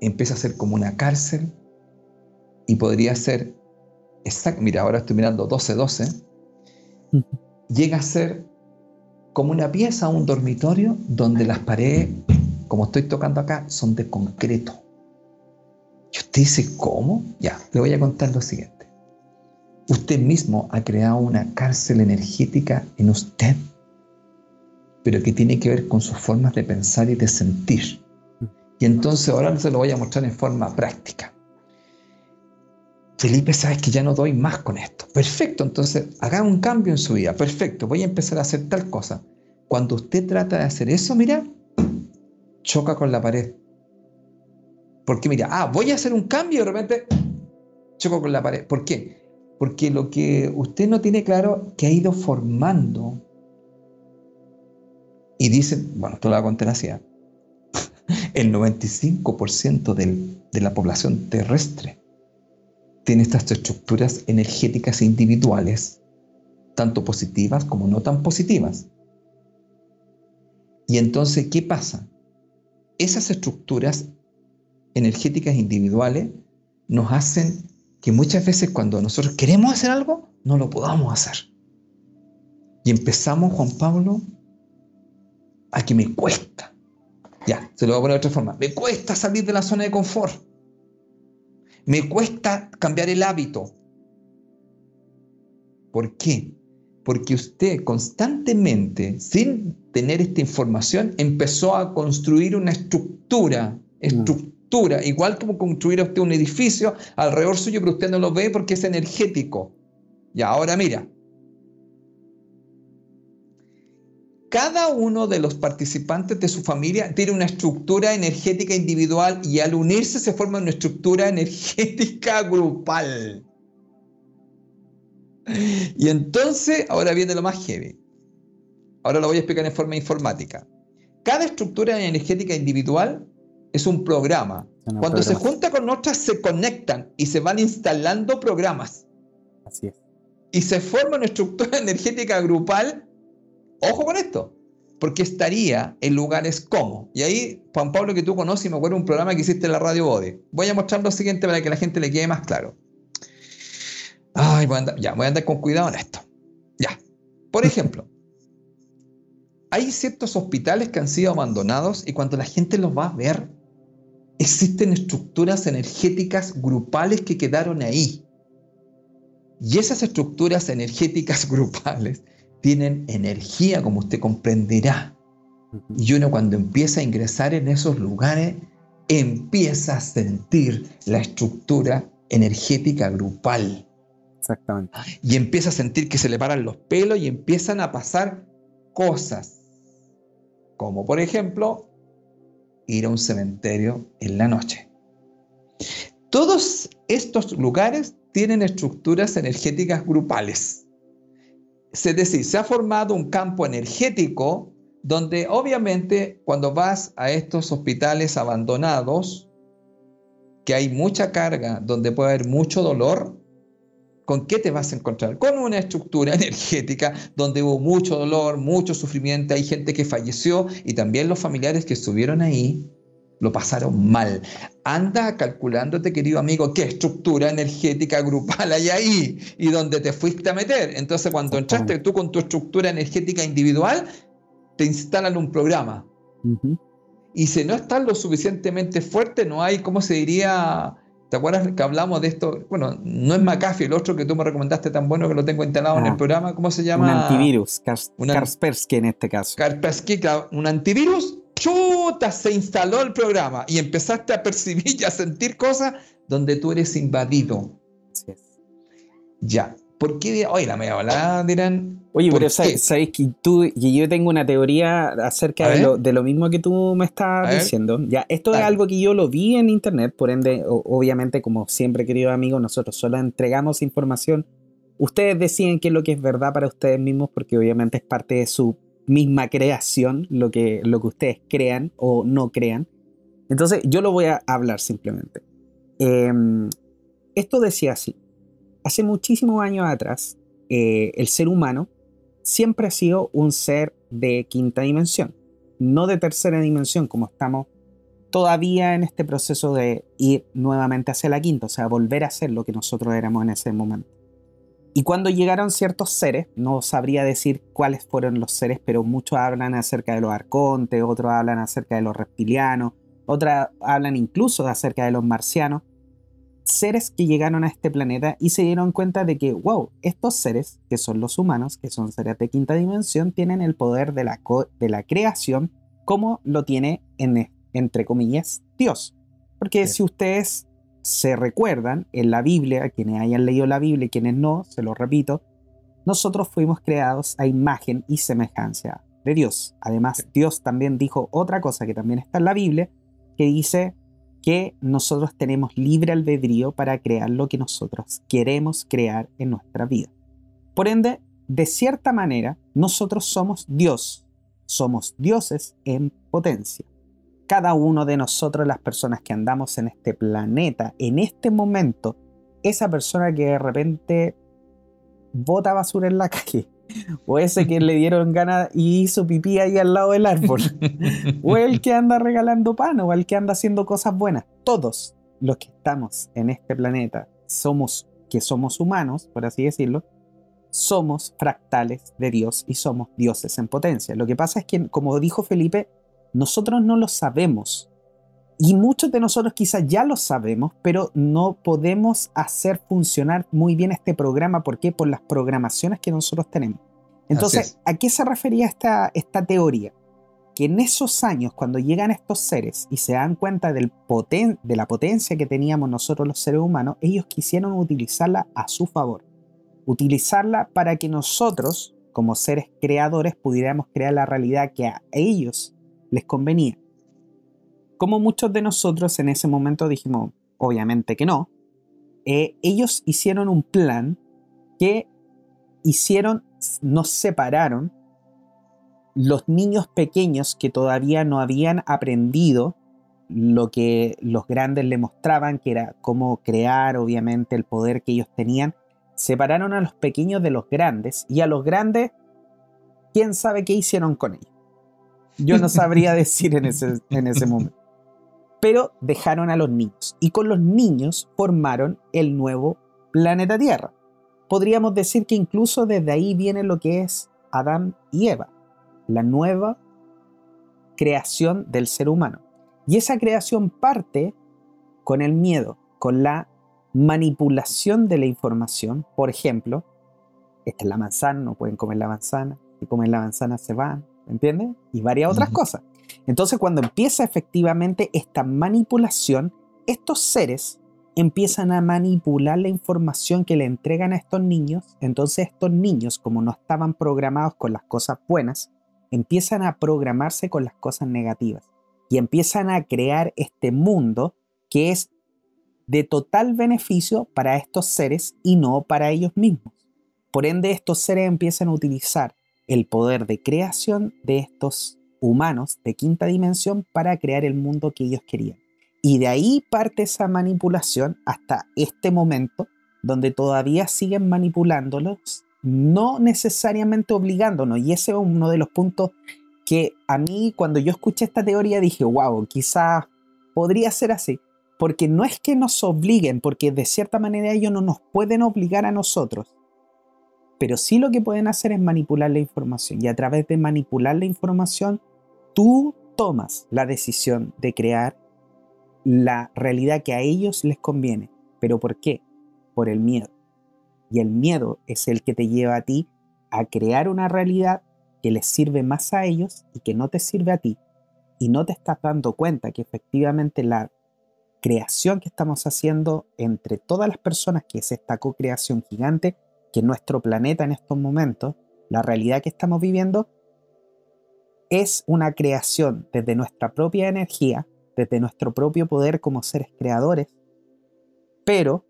Empieza a ser como una cárcel y podría ser, exacto, mira, ahora estoy mirando 12-12, llega a ser como una pieza, un dormitorio, donde las paredes, como estoy tocando acá, son de concreto. Y usted dice, ¿cómo? Ya, le voy a contar lo siguiente. Usted mismo ha creado una cárcel energética en usted pero que tiene que ver con sus formas de pensar y de sentir. Y entonces ahora se lo voy a mostrar en forma práctica. Felipe, sabes que ya no doy más con esto. Perfecto, entonces haga un cambio en su vida. Perfecto, voy a empezar a hacer tal cosa. Cuando usted trata de hacer eso, mira, choca con la pared. Porque mira, ah, voy a hacer un cambio y de repente choco con la pared. ¿Por qué? Porque lo que usted no tiene claro que ha ido formando y dicen, bueno, esto lo a contar así, el 95% de la población terrestre tiene estas estructuras energéticas individuales, tanto positivas como no tan positivas. Y entonces, ¿qué pasa? Esas estructuras energéticas individuales nos hacen que muchas veces cuando nosotros queremos hacer algo, no lo podamos hacer. Y empezamos, Juan Pablo, a que me cuesta. Ya, se lo voy a poner de otra forma. Me cuesta salir de la zona de confort. Me cuesta cambiar el hábito. ¿Por qué? Porque usted constantemente, sin tener esta información, empezó a construir una estructura, mm. estructura, igual como construir usted un edificio alrededor suyo, pero usted no lo ve porque es energético. Y ahora mira, cada uno de los participantes de su familia tiene una estructura energética individual y al unirse se forma una estructura energética grupal. Y entonces, ahora viene lo más heavy. Ahora lo voy a explicar en forma informática. Cada estructura energética individual es un programa. Cuando se junta con otras, se conectan y se van instalando programas. Así es. Y se forma una estructura energética grupal Ojo con esto, porque estaría en lugares como. Y ahí, Juan Pablo, que tú conoces, me acuerdo un programa que hiciste en la Radio Bode. Voy a mostrar lo siguiente para que la gente le quede más claro. Ay, voy a andar, ya, voy a andar con cuidado en esto. Ya. Por ejemplo, hay ciertos hospitales que han sido abandonados y cuando la gente los va a ver, existen estructuras energéticas grupales que quedaron ahí. Y esas estructuras energéticas grupales tienen energía, como usted comprenderá. Y uno cuando empieza a ingresar en esos lugares, empieza a sentir la estructura energética grupal. Exactamente. Y empieza a sentir que se le paran los pelos y empiezan a pasar cosas. Como por ejemplo, ir a un cementerio en la noche. Todos estos lugares tienen estructuras energéticas grupales. Es decir, se ha formado un campo energético donde obviamente cuando vas a estos hospitales abandonados, que hay mucha carga, donde puede haber mucho dolor, ¿con qué te vas a encontrar? Con una estructura energética donde hubo mucho dolor, mucho sufrimiento, hay gente que falleció y también los familiares que estuvieron ahí lo pasaron mal. Anda calculándote, querido amigo, qué estructura energética grupal hay ahí y dónde te fuiste a meter. Entonces, cuando entraste tú con tu estructura energética individual, te instalan un programa. Y si no estás lo suficientemente fuerte, no hay, ¿cómo se diría? ¿Te acuerdas que hablamos de esto? Bueno, no es McAfee, el otro que tú me recomendaste tan bueno que lo tengo instalado en el ah. programa, ¿cómo se llama? Un antivirus, Kaspersky en este caso. Kaspersky, un antivirus chuta, se instaló el programa y empezaste a percibir y a sentir cosas donde tú eres invadido. Ya. ¿Por qué? Oye, la media volada dirán. Oye, pero sabes, que tú y yo tengo una teoría acerca de lo, de lo, mismo que tú me estás diciendo. Ya, esto es algo que yo lo vi en internet, por ende, obviamente, como siempre, querido amigo, nosotros solo entregamos información. Ustedes deciden qué es lo que es verdad para ustedes mismos, porque obviamente es parte de su misma creación, lo que, lo que ustedes crean o no crean. Entonces yo lo voy a hablar simplemente. Em, esto decía así, hace muchísimos años atrás, eh, el ser humano siempre ha sido un ser de quinta dimensión. no de tercera dimensión, como estamos todavía en este proceso de ir nuevamente hacia la quinta, o sea, volver a ser lo que nosotros éramos en ese momento. Y cuando llegaron ciertos seres, no sabría decir cuáles fueron los seres, pero muchos hablan acerca de los arcontes, otros hablan acerca de los reptilianos, otros hablan incluso acerca de los marcianos, seres que llegaron a este planeta y se dieron cuenta de que, wow, estos seres, que son los humanos, que son seres de quinta dimensión, tienen el poder de la, de la creación como lo tiene, en, entre comillas, Dios. Porque si ustedes se recuerdan, en la Biblia, quienes hayan leído la Biblia y quienes no, se lo repito, nosotros fuimos creados a imagen y semejanza de Dios. Además, Dios también dijo otra cosa que también está en la Biblia, que dice que nosotros tenemos libre albedrío para crear lo que nosotros queremos crear en nuestra vida. Por ende, de cierta manera, nosotros somos Dios, somos dioses en potencia. Cada uno de nosotros, las personas que andamos en este planeta, en este momento, esa persona que de repente bota basura en la calle, o ese que le dieron ganas y hizo pipí ahí al lado del árbol, o el que anda regalando pan, o el que anda haciendo cosas buenas. Todos los que estamos en este planeta, somos, que somos humanos, por así decirlo, somos fractales de Dios y somos dioses en potencia. Lo que pasa es que, como dijo Felipe, nosotros no lo sabemos. Y muchos de nosotros quizás ya lo sabemos, pero no podemos hacer funcionar muy bien este programa. ¿Por qué? Por las programaciones que nosotros tenemos. Entonces, ¿a qué se refería esta, esta teoría? Que en esos años, cuando llegan estos seres y se dan cuenta del poten de la potencia que teníamos nosotros los seres humanos, ellos quisieron utilizarla a su favor. Utilizarla para que nosotros, como seres creadores, pudiéramos crear la realidad que a ellos les convenía. Como muchos de nosotros en ese momento dijimos, obviamente que no, eh, ellos hicieron un plan que hicieron, nos separaron los niños pequeños que todavía no habían aprendido lo que los grandes le mostraban, que era cómo crear, obviamente, el poder que ellos tenían, separaron a los pequeños de los grandes y a los grandes, quién sabe qué hicieron con ellos. Yo no sabría decir en ese, en ese momento pero dejaron a los niños y con los niños formaron el nuevo planeta Tierra. Podríamos decir que incluso desde ahí viene lo que es Adán y Eva, la nueva creación del ser humano. Y esa creación parte con el miedo, con la manipulación de la información. Por ejemplo, esta es la manzana, no pueden comer la manzana, si comen la manzana se van, ¿me entiendes? Y varias otras cosas. Entonces cuando empieza efectivamente esta manipulación, estos seres empiezan a manipular la información que le entregan a estos niños. Entonces estos niños, como no estaban programados con las cosas buenas, empiezan a programarse con las cosas negativas y empiezan a crear este mundo que es de total beneficio para estos seres y no para ellos mismos. Por ende, estos seres empiezan a utilizar el poder de creación de estos humanos de quinta dimensión para crear el mundo que ellos querían. Y de ahí parte esa manipulación hasta este momento, donde todavía siguen manipulándolos, no necesariamente obligándonos. Y ese es uno de los puntos que a mí cuando yo escuché esta teoría dije, wow, quizás podría ser así. Porque no es que nos obliguen, porque de cierta manera ellos no nos pueden obligar a nosotros. Pero sí lo que pueden hacer es manipular la información. Y a través de manipular la información tú tomas la decisión de crear la realidad que a ellos les conviene. ¿Pero por qué? Por el miedo. Y el miedo es el que te lleva a ti a crear una realidad que les sirve más a ellos y que no te sirve a ti. Y no te estás dando cuenta que efectivamente la creación que estamos haciendo entre todas las personas, que es esta co-creación gigante, que nuestro planeta en estos momentos, la realidad que estamos viviendo, es una creación desde nuestra propia energía, desde nuestro propio poder como seres creadores, pero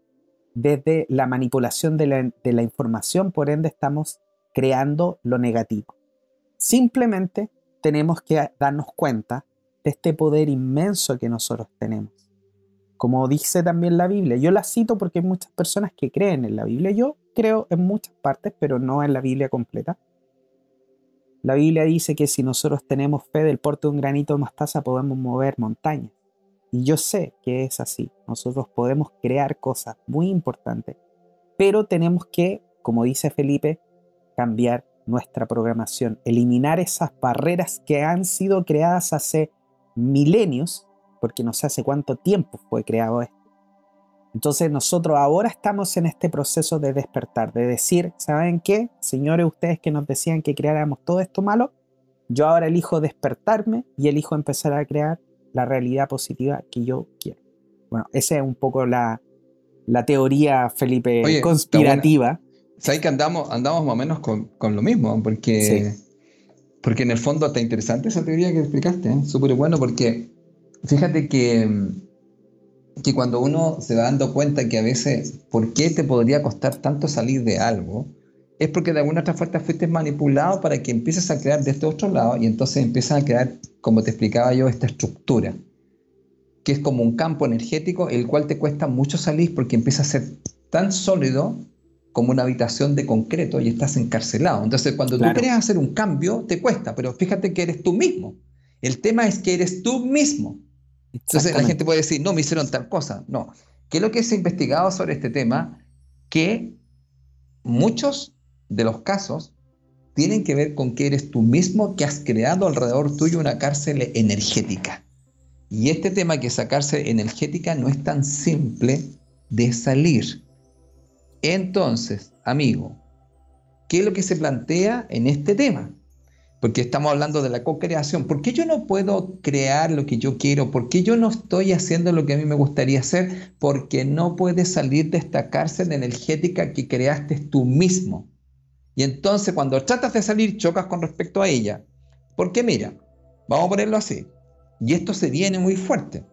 desde la manipulación de la, información, por ende estamos creando lo negativo. Simplemente tenemos que darnos cuenta de este poder inmenso que nosotros tenemos. Como dice también la Biblia, yo la cito porque hay muchas personas que creen en la Biblia, yo creo en muchas partes, pero no en la Biblia completa La Biblia dice que si nosotros tenemos fe del porte de un granito de mostaza podemos mover montañas. Y yo sé que es así. Nosotros podemos crear cosas muy importantes, pero tenemos que, como dice Felipe, cambiar nuestra programación, eliminar esas barreras que han sido creadas hace milenios, porque no sé hace cuánto tiempo fue creado esto. Entonces nosotros ahora estamos en este proceso de despertar, de decir, ¿saben qué? Señores, ustedes que nos decían que creáramos todo esto malo, yo ahora elijo despertarme y elijo empezar a crear la realidad positiva que yo quiero. Bueno, esa es un poco la, teoría, Felipe, conspirativa. Sabes que andamos, andamos más o menos con, lo mismo, porque, porque en el fondo está interesante esa teoría que explicaste, ¿eh? súper bueno, porque fíjate que, que cuando uno se va dando cuenta que a veces, ¿por qué te podría costar tanto salir de algo? es porque de alguna otra forma fuiste manipulado para que empieces a crear de este otro lado y entonces empiezas a crear, como te explicaba yo, esta estructura, que es como un campo energético, el cual te cuesta mucho salir porque empieza a ser tan sólido como una habitación de concreto y estás encarcelado. Entonces, cuando tú quieres hacer un cambio, te cuesta, pero fíjate que eres tú mismo. El tema es que eres tú mismo. Entonces, la gente puede decir, no, me hicieron tal cosa. No. ¿Qué es lo que se ha investigado sobre este tema? Que muchos de los casos tienen que ver con que eres tú mismo que has creado alrededor tuyo una cárcel energética. Y este tema que esa cárcel energética no es tan simple de salir. Entonces, amigo, ¿qué es lo que se plantea en este tema? Porque estamos hablando de la co-creación. ¿Por qué yo no puedo crear lo que yo quiero? ¿Por qué yo no estoy haciendo lo que a mí me gustaría hacer? Porque no puedes salir de esta cárcel energética que creaste tú mismo. Y entonces cuando tratas de salir chocas con respecto a ella. Porque mira, vamos a ponerlo así. Y esto se viene muy fuerte.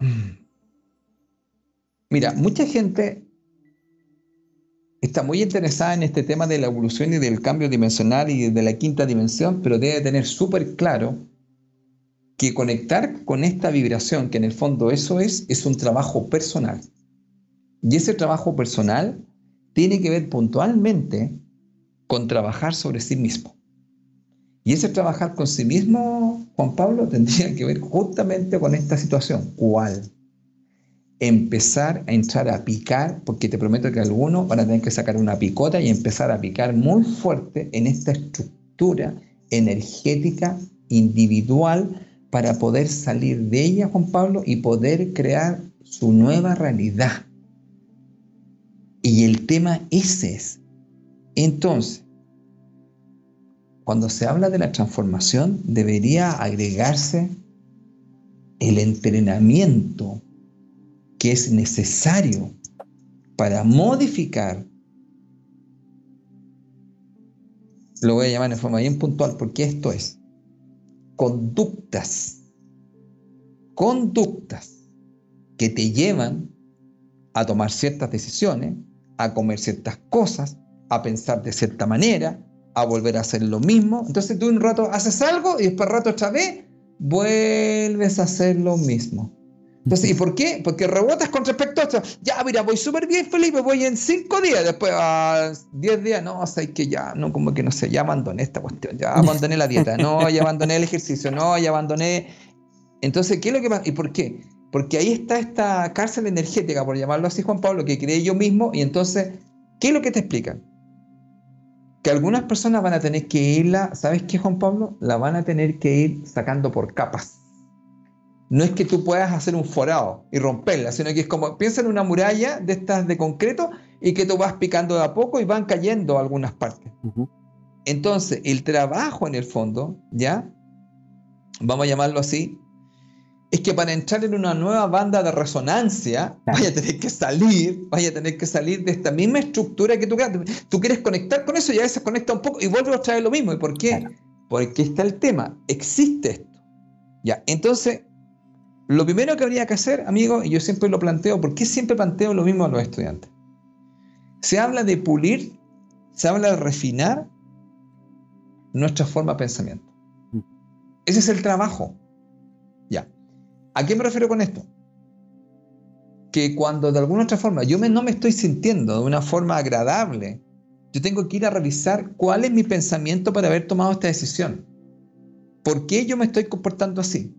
Mira, mucha gente está muy interesada en este tema de la evolución y del cambio dimensional y de la quinta dimensión, pero debe tener súper claro que conectar con esta vibración, que en el fondo eso es, es un trabajo personal. Y ese trabajo personal tiene que ver puntualmente con trabajar sobre sí mismo. Y ese trabajar con sí mismo, Juan Pablo, tendría que ver justamente con esta situación. ¿Cuál? Empezar a entrar a picar, porque te prometo que algunos van a tener que sacar una picota y empezar a picar muy fuerte en esta estructura energética individual para poder salir de ella, Juan Pablo, y poder crear su nueva realidad. Y el tema ese es. Entonces, cuando se habla de la transformación, debería agregarse el entrenamiento que es necesario para modificar, lo voy a llamar de forma bien puntual, porque esto es conductas, conductas que te llevan a tomar ciertas decisiones a comer ciertas cosas, a pensar de cierta manera, a volver a hacer lo mismo. Entonces tú un rato haces algo y después rato otra vez vuelves a hacer lo mismo. Entonces, ¿y por qué? Porque rebotas con respecto a esto. Ya, mira, voy súper bien, Felipe, voy en cinco días, después a diez días, no, o sea, que ya, no, como que no sé, ya abandoné esta cuestión, ya abandoné la dieta, no, ya abandoné el ejercicio, no, ya abandoné. Entonces, ¿qué es lo que pasa? ¿Y por qué? Porque ahí está esta cárcel energética, por llamarlo así, Juan Pablo, que creé yo mismo. Y entonces, ¿qué es lo que te explican? Que algunas personas van a tener que irla, ¿sabes qué, Juan Pablo? La van a tener que ir sacando por capas. No es que tú puedas hacer un forado y romperla, sino que es como, piensa en una muralla de estas de concreto y que tú vas picando de a poco y van cayendo algunas partes. Entonces, el trabajo en el fondo, ¿ya? Vamos a llamarlo así, es que para entrar en una nueva banda de resonancia, vaya a tener que salir, vaya a tener que salir de esta misma estructura que tú quieres. Tú quieres conectar con eso y a veces conecta un poco y vuelve a traer lo mismo. ¿Y por qué? Porque está el tema, existe esto. Ya, entonces, lo primero que habría que hacer, amigo, y yo siempre lo planteo, ¿por qué siempre planteo lo mismo a los estudiantes? Se habla de pulir, se habla de refinar nuestra forma de pensamiento. Mm. Ese es el trabajo. Ya. ¿A qué me refiero con esto? Que cuando de alguna otra forma yo no me estoy sintiendo de una forma agradable Yo tengo que ir a revisar cuál es mi pensamiento para haber tomado esta decisión. ¿Por qué yo me estoy comportando así?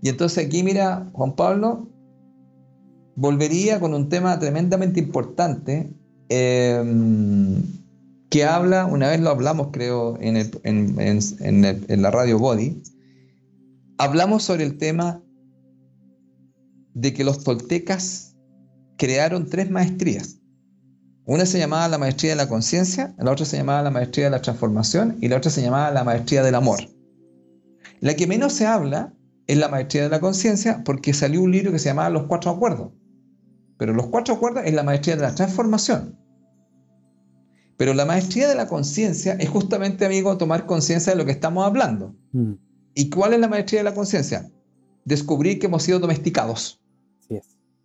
Y entonces aquí, mira, Juan Pablo, volvería con un tema tremendamente importante em, que habla, una vez lo hablamos creo en, en la radio Body, hablamos sobre el tema de que los toltecas crearon tres maestrías. Una se llamaba la maestría de la conciencia, la otra se llamaba la maestría de la transformación y la otra se llamaba la maestría del amor. La que menos se habla es la maestría de la conciencia porque salió un libro que se llamaba Los Cuatro Acuerdos. Pero los Cuatro Acuerdos es la maestría de la transformación. Pero la maestría de la conciencia es justamente, amigo, tomar conciencia de lo que estamos hablando. Mm. ¿Y cuál es la maestría de la conciencia? Descubrir que hemos sido domesticados.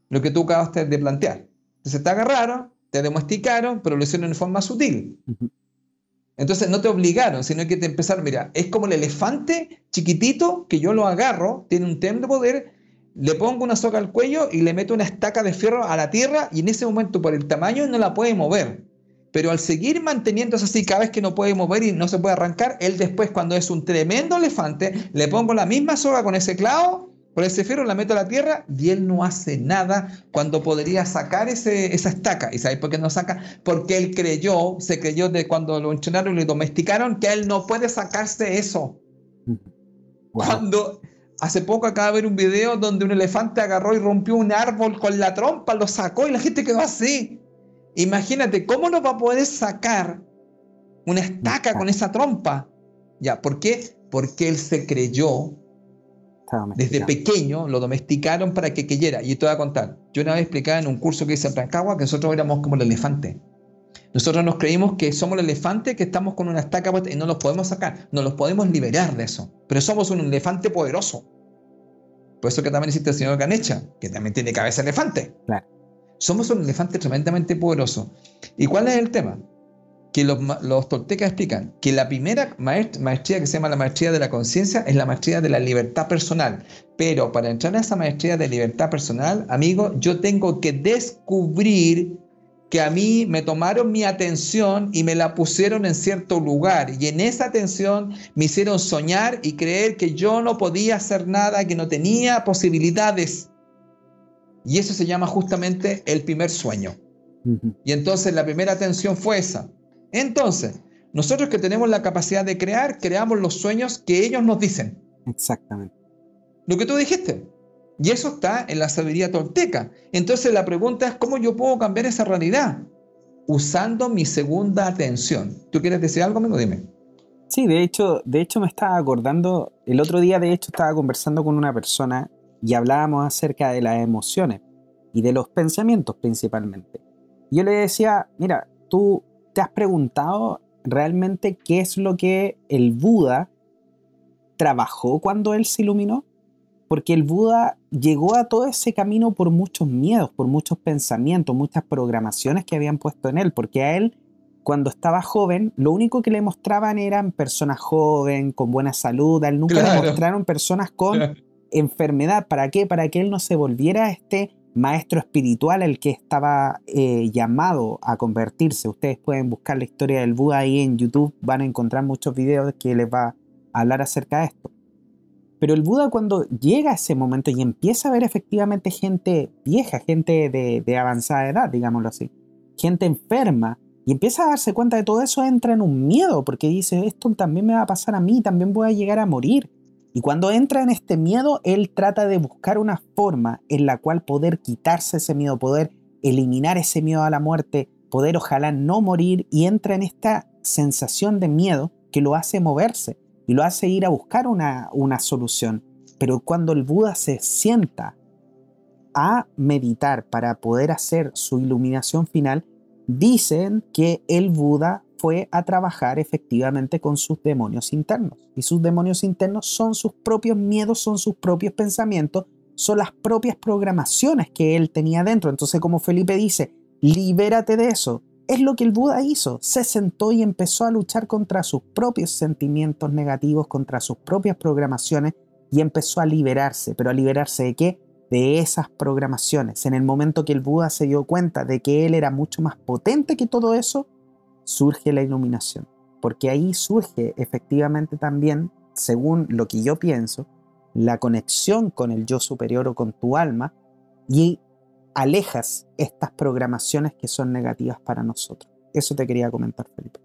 Lo que tú acabaste de plantear. Entonces te agarraron, te domesticaron, pero lo hicieron en forma sutil. Entonces no te obligaron, sino que te empezaron, mira, es como el elefante chiquitito que yo lo agarro, tiene un tem de poder, le pongo una soga al cuello y le meto una estaca de fierro a la tierra y en ese momento por el tamaño no la puede mover. Pero al seguir manteniéndose así cada vez que no puede mover y no se puede arrancar, él después cuando es un tremendo elefante, le pongo la misma soga con ese clavo, fierro, la meto a la tierra y él no hace nada cuando podría sacar ese, esa estaca. ¿Y sabéis por qué no saca? Porque él creyó, se creyó de cuando lo entrenaron y lo domesticaron, que él no puede sacarse eso. Cuando hace poco acaba de ver un video donde un elefante agarró y rompió un árbol con la trompa, lo sacó y la gente quedó así. Imagínate, ¿cómo no va a poder sacar una estaca con esa trompa? Ya, ¿por qué? Porque él se creyó desde pequeño lo domesticaron para que creyera. Y te voy a contar. Yo una vez explicaba en un curso que hice en Rancagua que nosotros éramos como el elefante. Nosotros nos creímos que somos el elefante que estamos con una estaca y no los podemos sacar, no los podemos liberar de eso. Pero somos un elefante poderoso. Por eso que también existe el señor Ganecha, que también tiene cabeza elefante. Somos un elefante tremendamente poderoso. ¿Y cuál es el tema? Que los, toltecas explican que la primera maestría que se llama la maestría de la conciencia es la maestría de la libertad personal. Pero para entrar a esa maestría de libertad personal, amigo, yo tengo que descubrir que a mí me tomaron mi atención y me la pusieron en cierto lugar. Y en esa atención me hicieron soñar y creer que yo no podía hacer nada, que no tenía posibilidades. Y eso se llama justamente el primer sueño. Y entonces la primera atención fue esa. Entonces, nosotros que tenemos la capacidad de crear, creamos los sueños que ellos nos dicen. Exactamente. Lo que tú dijiste. Y eso está en la sabiduría tolteca. Entonces la pregunta es, ¿cómo yo puedo cambiar esa realidad? Usando mi segunda atención. ¿Tú quieres decir algo, amigo? Dime. Sí, de hecho, de hecho me estaba acordando, el otro día de hecho estaba conversando con una persona y hablábamos acerca de las emociones y de los pensamientos principalmente. yo le decía, mira, tú ¿Te has preguntado realmente qué es lo que el Buda trabajó cuando él se iluminó? Porque el Buda llegó a todo ese camino por muchos miedos, por muchos pensamientos, muchas programaciones que habían puesto en él, porque a él cuando estaba joven, lo único que le mostraban eran personas jóvenes, con buena salud, a él nunca le mostraron personas con enfermedad. ¿Para qué? Para que él no se volviera este maestro espiritual el que estaba eh, llamado a convertirse. Ustedes pueden buscar la historia del Buda ahí en YouTube, van a encontrar muchos videos que les va a hablar acerca de esto. Pero el Buda cuando llega a ese momento y empieza a ver efectivamente gente vieja, gente de, de avanzada edad, digámoslo así, gente enferma, y empieza a darse cuenta de todo eso, entra en un miedo, porque dice, esto también me va a pasar a mí, también voy a llegar a morir. Y cuando entra en este miedo, él trata de buscar una forma en la cual poder quitarse ese miedo, poder eliminar ese miedo a la muerte, poder ojalá no morir y entra en esta sensación de miedo que lo hace moverse y lo hace ir a buscar una, una solución. Pero cuando el Buda se sienta a meditar para poder hacer su iluminación final, dicen que el Buda fue a trabajar efectivamente con sus demonios internos. Y sus demonios internos son sus propios miedos, son sus propios pensamientos, son las propias programaciones que él tenía dentro. Entonces, como Felipe dice, libérate de eso. Es lo que el Buda hizo. Se sentó y empezó a luchar contra sus propios sentimientos negativos, contra sus propias programaciones y empezó a liberarse. ¿Pero a liberarse de qué? de esas programaciones. En el momento que el Buda se dio cuenta de que él era mucho más potente que todo eso, surge la iluminación. Porque ahí surge efectivamente también, según lo que yo pienso, la conexión con el yo superior o con tu alma y alejas estas programaciones que son negativas para nosotros. Eso te quería comentar, Felipe.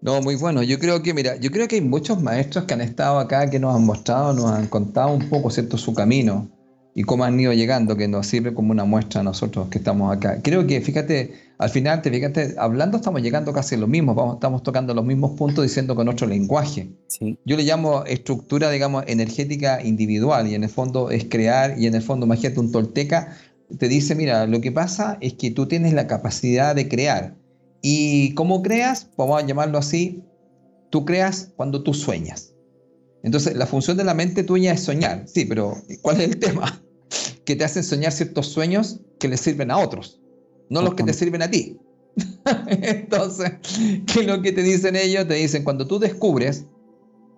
No, muy bueno. Yo creo que, mira, yo creo que hay muchos maestros que han estado acá, que nos han mostrado, nos han contado un poco, ¿cierto?, su camino y cómo han ido llegando, que nos sirve como una muestra a nosotros que estamos acá. Creo que, fíjate, al final, te fíjate, hablando estamos llegando casi a lo mismo, vamos, estamos tocando los mismos puntos diciendo con otro lenguaje. Sí. Yo le llamo estructura, digamos, energética individual y en el fondo es crear y en el fondo, imagínate, un tolteca te dice, mira, lo que pasa es que tú tienes la capacidad de crear ¿Y cómo creas? Vamos a llamarlo así. Tú creas cuando tú sueñas. Entonces, la función de la mente tuya es soñar. Sí, pero ¿cuál es el tema? Que te hacen soñar ciertos sueños que le sirven a otros, no los que te sirven a ti. Entonces, ¿qué es lo que te dicen ellos? Te dicen, cuando tú descubres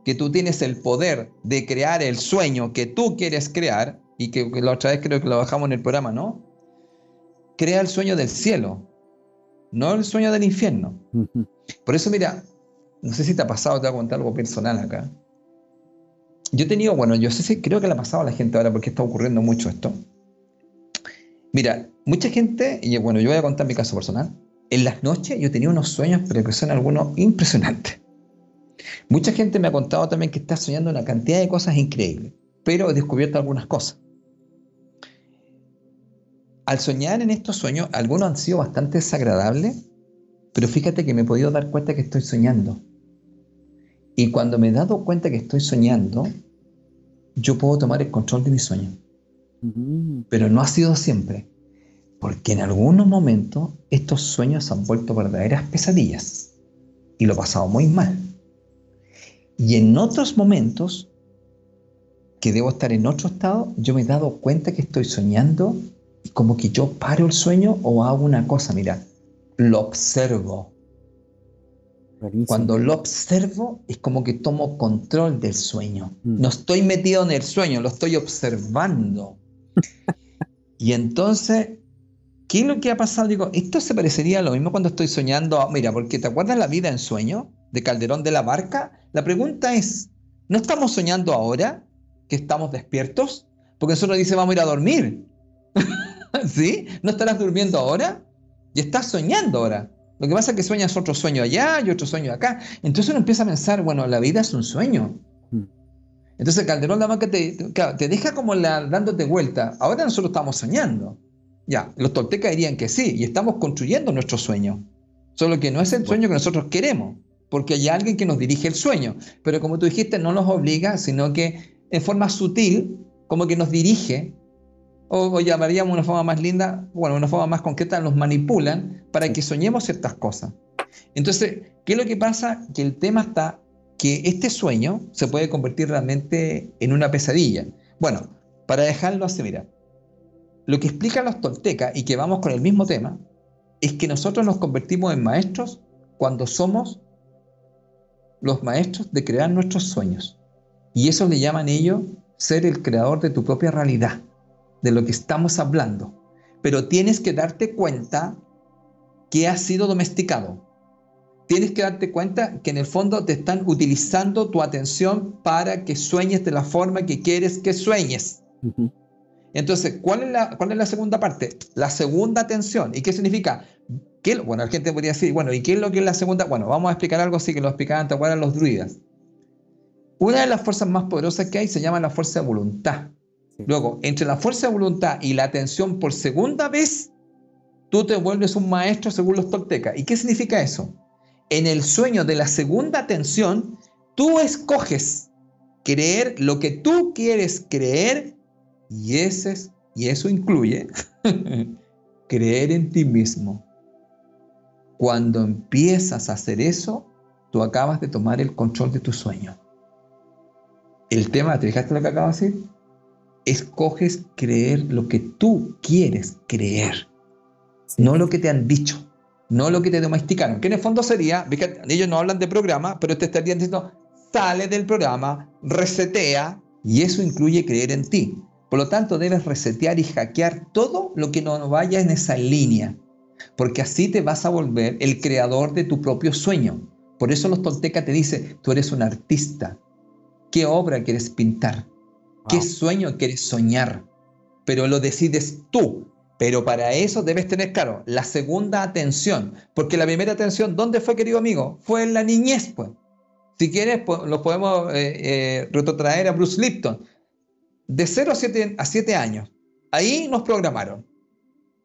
que tú tienes el poder de crear el sueño que tú quieres crear, y que, que la otra vez creo que lo bajamos en el programa, ¿no? Crea el sueño del cielo, no el sueño del infierno. Por eso, mira, no sé si te ha pasado, te voy a contar algo personal acá. Yo he tenido, bueno, yo sé si creo que le ha pasado a la gente ahora porque está ocurriendo mucho esto. Mira, mucha gente, y bueno, yo voy a contar mi caso personal. En las noches yo tenía unos sueños, pero que son algunos impresionantes. Mucha gente me ha contado también que está soñando una cantidad de cosas increíbles, pero he descubierto algunas cosas al soñar en estos sueños, algunos han sido bastante desagradables, pero fíjate que me he podido dar cuenta que estoy soñando. Y cuando me he dado cuenta que estoy soñando, yo puedo tomar el control de mi sueño. Mm. Pero no ha sido siempre, porque en algunos momentos estos sueños se han vuelto verdaderas pesadillas y lo he pasado muy mal. Y en otros momentos, que debo estar en otro estado, yo me he dado cuenta que estoy soñando como que yo paro el sueño o hago una cosa, mira, lo observo. Cuando lo observo es como que tomo control del sueño. Mm. No estoy metido en el sueño, lo estoy observando. y entonces, ¿qué es lo que ha pasado? Digo, esto se parecería a lo mismo cuando estoy soñando. Mira, porque ¿te acuerdas la vida en sueño de Calderón de la Barca? La pregunta es, ¿no estamos soñando ahora que estamos despiertos? Porque nosotros dice vamos a ir a dormir. ¿Sí? ¿No estarás durmiendo ahora? Y estás soñando ahora. Lo que pasa es que sueñas otro sueño allá y otro sueño acá. Entonces uno empieza a pensar, bueno, la vida es un sueño. Hmm. Entonces Calderón la Banca te, te deja como la, dándote vuelta. Ahora nosotros estamos soñando. Ya, los toltecas dirían que sí, y estamos construyendo nuestro sueño. Solo que no es el sueño que nosotros queremos, porque hay alguien que nos dirige el sueño. Pero como tú dijiste, no nos obliga, sino que en forma sutil, como que nos dirige o, llamaríamos una forma más linda, bueno, una forma más concreta, nos manipulan para que soñemos ciertas cosas. Entonces, ¿qué es lo que pasa? Que el tema está que este sueño se puede convertir realmente en una pesadilla. Bueno, para dejarlo así, mira, lo que explican los toltecas y que vamos con el mismo tema es que nosotros nos convertimos en maestros cuando somos los maestros de crear nuestros sueños. Y eso le llaman ellos ser el creador de tu propia realidad de lo que estamos hablando, pero tienes que darte cuenta que has sido domesticado. Tienes que darte cuenta que en el fondo te están utilizando tu atención para que sueñes de la forma que quieres que sueñes. Entonces, ¿cuál es, la, ¿cuál es la segunda parte? La segunda atención. ¿Y qué significa? ¿Qué, bueno, la gente podría decir, bueno, ¿y qué es lo que es la segunda? Bueno, vamos a explicar algo así que lo explicaban, ¿te los druidas? Una de las fuerzas más poderosas que hay se llama la fuerza de voluntad. Luego, entre la fuerza de voluntad y la atención por segunda vez, tú te vuelves un maestro según los toltecas. ¿Y qué significa eso? En el sueño de la segunda atención, tú escoges creer lo que tú quieres creer y, ese y eso incluye creer en ti mismo. Cuando empiezas a hacer eso, tú acabas de tomar el control de tu sueño. El tema, ¿te fijaste lo que acabo de decir? Escoges creer lo que tú quieres creer, no lo que te han dicho, no lo que te domesticaron, que en el fondo sería, ellos no hablan de programa, pero te estarían diciendo, sale del programa, resetea, y eso incluye creer en ti. Por lo tanto, debes resetear y hackear todo lo que no vaya en esa línea, porque así te vas a volver el creador de tu propio sueño. Por eso los toltecas te dicen, tú eres un artista. ¿Qué obra quieres pintar? ¿Qué sueño quieres soñar? Pero lo decides tú. Pero para eso debes tener claro la segunda atención, porque la primera atención, ¿dónde fue, querido amigo? Fue en la niñez, pues. Si quieres, pues, lo podemos eh, eh, retrotraer a Bruce Lipton. De 0 a 7, a 7 años, ahí nos programaron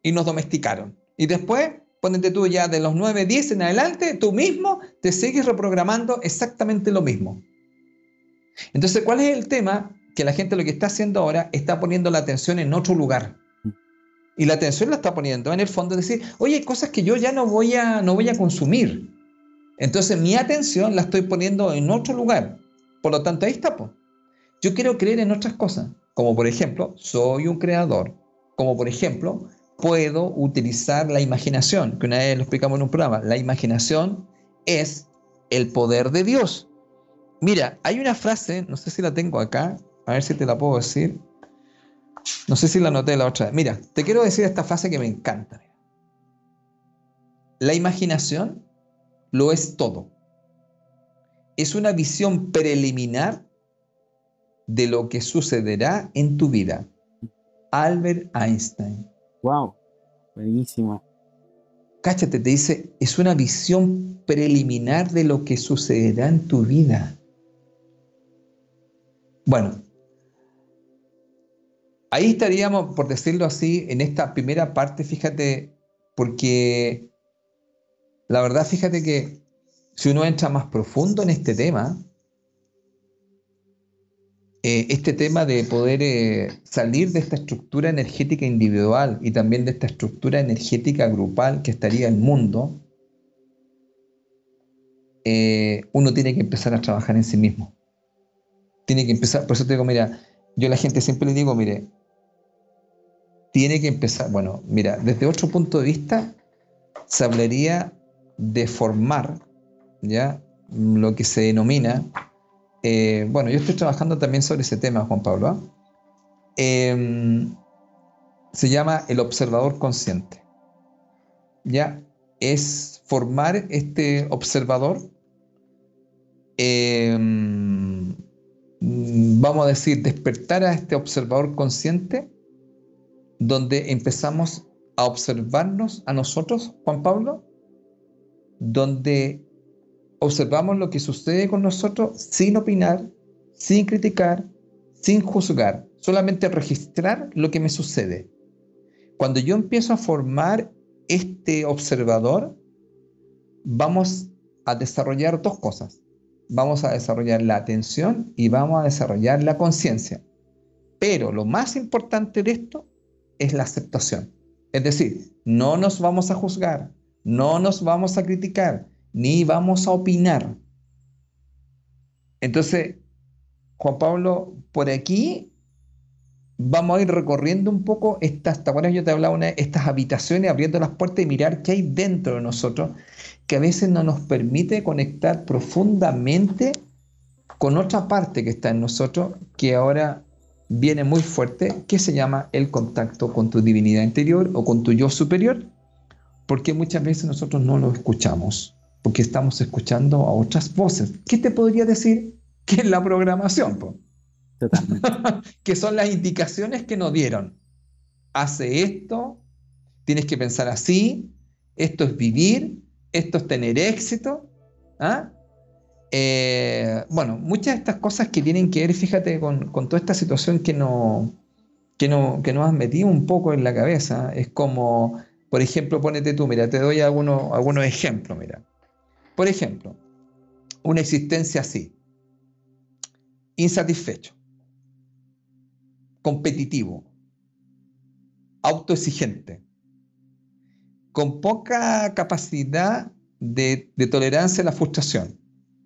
y nos domesticaron. Y después, ponete tú ya de los 9, 10 en adelante, tú mismo te sigues reprogramando exactamente lo mismo. Entonces, ¿cuál es el tema? Que la gente lo que está haciendo ahora está poniendo la atención en otro lugar. Y la atención la está poniendo en el fondo de decir, oye, hay cosas que yo ya no voy a, no voy a consumir. Entonces mi atención la estoy poniendo en otro lugar. Por lo tanto, ahí está. Yo quiero creer en otras cosas, como por ejemplo, soy un creador, como por ejemplo, puedo utilizar la imaginación, que una vez lo explicamos en un programa. La imaginación es el poder de Dios. Mira, hay una frase, no sé si la tengo acá, a ver si te la puedo decir. No sé si la noté la otra vez. Mira, te quiero decir esta frase que me encanta. La imaginación lo es todo. Es una visión preliminar de lo que sucederá en tu vida. Albert Einstein. Wow, buenísimo. Cáchate, te dice, es una visión preliminar de lo que sucederá en tu vida. Bueno, ahí estaríamos, por decirlo así, en esta primera parte, fíjate, porque la verdad, fíjate que si uno entra más profundo en este tema, eh, este tema de poder eh, salir de esta estructura energética individual y también de esta estructura energética grupal que estaría el mundo, eh, uno tiene que empezar a trabajar en sí mismo. Tiene que empezar, por eso te digo, mira, yo a la gente siempre le digo, mire, tiene que empezar, bueno, mira, desde otro punto de vista, se hablaría de formar, ¿ya? Lo que se denomina eh, bueno, yo estoy trabajando también sobre ese tema, Juan Pablo. ¿ah? Em, se llama el observador consciente. Ya es formar este observador, em, vamos a decir, despertar a este observador consciente, donde empezamos a observarnos a nosotros, Juan Pablo, donde observamos lo que sucede con nosotros sin opinar, sin criticar, sin juzgar, solamente registrar lo que me sucede. Cuando yo empiezo a formar este observador, vamos a desarrollar dos cosas. Vamos a desarrollar la atención y vamos a desarrollar la conciencia. Pero lo más importante de esto es la aceptación. Es decir, no nos vamos a juzgar, no nos vamos a criticar, ni vamos a opinar. Entonces, Juan Pablo, por aquí vamos a ir recorriendo un poco estas, ¿te? Yo te hablaba de estas habitaciones, abriendo las puertas y mirar qué hay dentro de nosotros, que a veces no nos permite conectar profundamente con otra parte que está en nosotros, que ahora viene muy fuerte, que se llama el contacto con tu divinidad interior o con tu yo superior, porque muchas veces nosotros no lo escuchamos porque estamos escuchando a otras voces. ¿Qué te podría decir? Que es la programación, que son las indicaciones que nos dieron. Hace esto, tienes que pensar así, esto es vivir, esto es tener éxito. ¿ah? Eh, bueno, muchas de estas cosas que tienen que ver, fíjate, con, toda esta situación que, no, que, no, que nos has metido un poco en la cabeza. Es como, por ejemplo, ponete tú, mira, te doy algunos, algunos ejemplos, mira. Por ejemplo, una existencia así, insatisfecho, competitivo, autoexigente, con poca capacidad de, tolerancia a la frustración.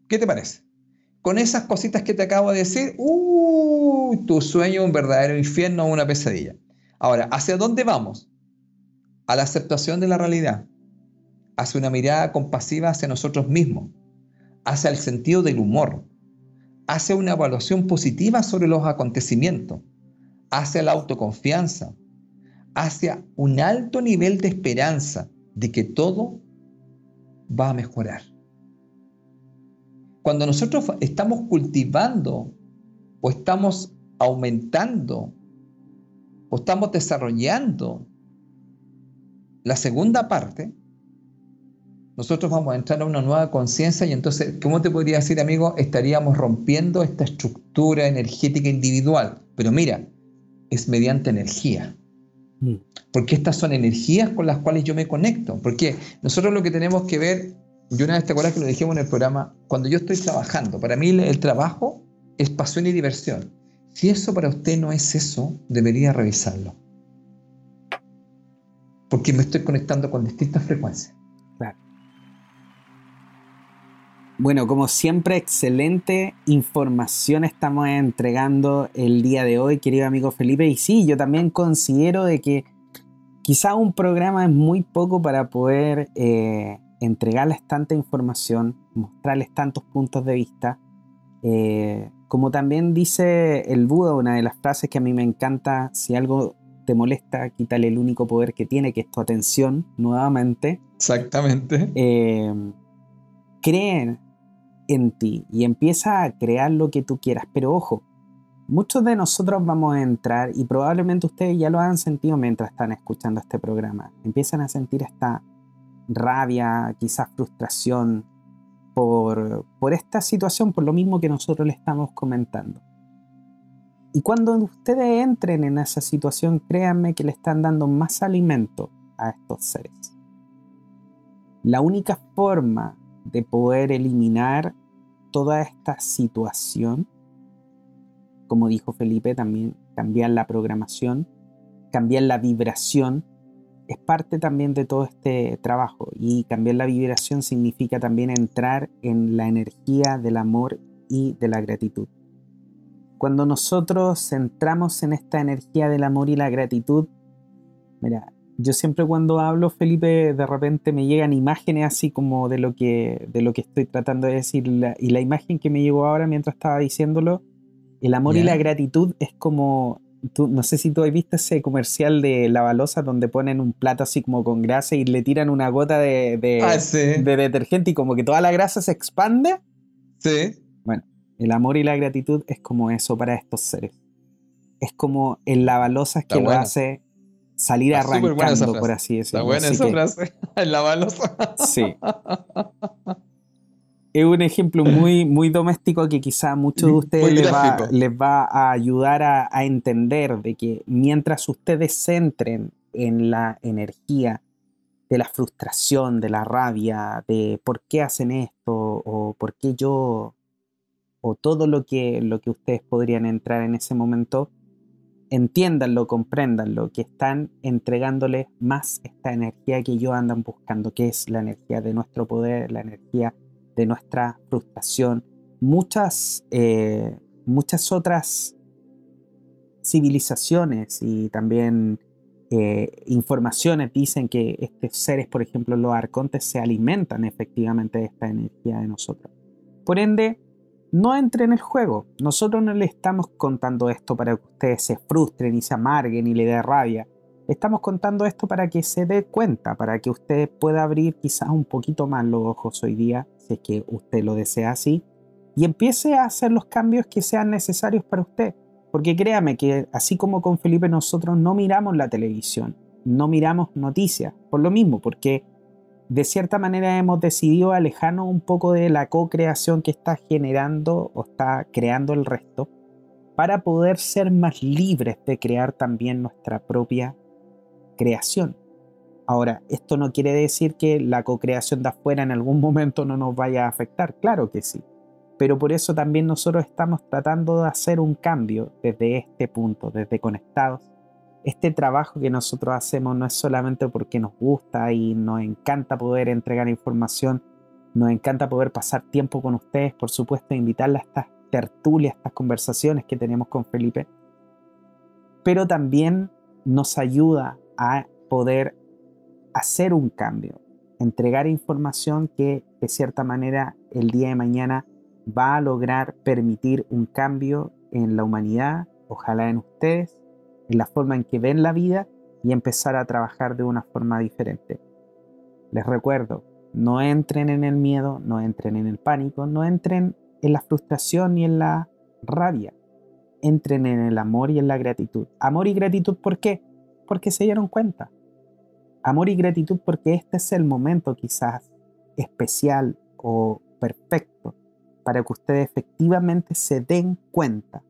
¿Qué te parece? Con esas cositas que te acabo de decir, uh, tu sueño un verdadero infierno o una pesadilla. Ahora, ¿hacia dónde vamos? A la aceptación de la realidad hacia una mirada compasiva hacia nosotros mismos, hacia el sentido del humor, hacia una evaluación positiva sobre los acontecimientos, hacia la autoconfianza, hacia un alto nivel de esperanza de que todo va a mejorar. Cuando nosotros estamos cultivando o estamos aumentando o estamos desarrollando la segunda parte, nosotros vamos a entrar a una nueva conciencia y entonces, ¿cómo te podría decir, amigo? Estaríamos rompiendo esta estructura energética individual. Pero mira, es mediante energía. Mm. Porque estas son energías con las cuales yo me conecto. Porque nosotros lo que tenemos que ver, yo una vez te acuerdas que lo dijimos en el programa, cuando yo estoy trabajando, para mí el trabajo es pasión y diversión. Si eso para usted no es eso, debería revisarlo. Porque me estoy conectando con distintas frecuencias. Bueno, como siempre, excelente información estamos entregando el día de hoy, querido amigo Felipe. Y sí, yo también considero de que quizá un programa es muy poco para poder eh, entregarles tanta información, mostrarles tantos puntos de vista. Eh, como también dice el Buda, una de las frases que a mí me encanta, si algo te molesta, quítale el único poder que tiene, que es tu atención, nuevamente. Exactamente. Eh, creen en ti y empieza a crear lo que tú quieras. Pero ojo, muchos de nosotros vamos a entrar y probablemente ustedes ya lo han sentido mientras están escuchando este programa. Empiezan a sentir esta rabia, quizás frustración por, por esta situación, por lo mismo que nosotros le estamos comentando. Y cuando ustedes entren en esa situación, créanme que le están dando más alimento a estos seres. La única forma de poder eliminar toda esta situación, como dijo Felipe, también cambiar la programación, cambiar la vibración, es parte también de todo este trabajo. Y cambiar la vibración significa también entrar en la energía del amor y de la gratitud. Cuando nosotros entramos en esta energía del amor y la gratitud, mira, yo siempre cuando hablo, Felipe, de repente me llegan imágenes así como de lo que, de lo que estoy tratando de decir. y la imagen que me llegó ahora mientras estaba diciéndolo, el amor y la gratitud es como, tú, no sé si tú has visto ese comercial de la balosa donde ponen un plato así como con grasa y le tiran una gota de, de, ah, de detergente y como que toda la grasa se expande. Sí. Bueno, el amor y la gratitud es como eso para estos seres. Es como el lavalosa que lo hace salir arrancando, por así decirlo. Está buena esa frase, en la balosa. Sí. Es un ejemplo muy, muy doméstico que quizá a muchos de ustedes les va, les va, a ayudar a, a, entender de que mientras ustedes se centren en la energía de la frustración, de la rabia, de por qué hacen esto o por qué yo, o todo lo que, lo que ustedes podrían entrar en ese momento, entiéndanlo, compréndanlo, que están entregándole más esta energía que ellos andan buscando, que es la energía de nuestro poder, la energía de nuestra frustración. Muchas, eh, muchas otras civilizaciones y también eh, informaciones dicen que estos seres, por ejemplo, los arcontes, se alimentan efectivamente de esta energía de nosotros. Por ende, no entre en el juego. Nosotros no le estamos contando esto para que ustedes se frustren y se amarguen y le dé rabia. Estamos contando esto para que se dé cuenta, para que usted pueda abrir quizás un poquito más los ojos hoy día, es que usted lo desea así, y empiece a hacer los cambios que sean necesarios para usted. Porque créame que así como con Felipe nosotros no miramos la televisión, no miramos noticias, por lo mismo, porque de cierta manera hemos decidido alejarnos un poco de la co-creación que está generando o está creando el resto para poder ser más libres de crear también nuestra propia creación. Ahora, esto no quiere decir que la co-creación de afuera en algún momento no nos vaya a afectar, claro que sí. Pero por eso también nosotros estamos tratando de hacer un cambio desde este punto, desde conectados, este trabajo que nosotros hacemos no es solamente porque nos gusta y nos encanta poder entregar información, nos encanta poder pasar tiempo con ustedes, por supuesto, invitarles a estas tertulias, estas conversaciones que tenemos con Felipe, pero también nos ayuda a poder hacer un cambio, entregar información que de cierta manera el día de mañana va a lograr permitir un cambio en la humanidad, ojalá en ustedes, en la forma en que ven la vida y empezar a trabajar de una forma diferente. Les recuerdo, no entren en el miedo, no entren en el pánico, no entren en la frustración ni en la rabia. Entren en el amor y en la gratitud. Amor y gratitud, ¿por qué? Porque se dieron cuenta. Amor y gratitud porque este es el momento quizás especial o perfecto para que ustedes efectivamente se den cuenta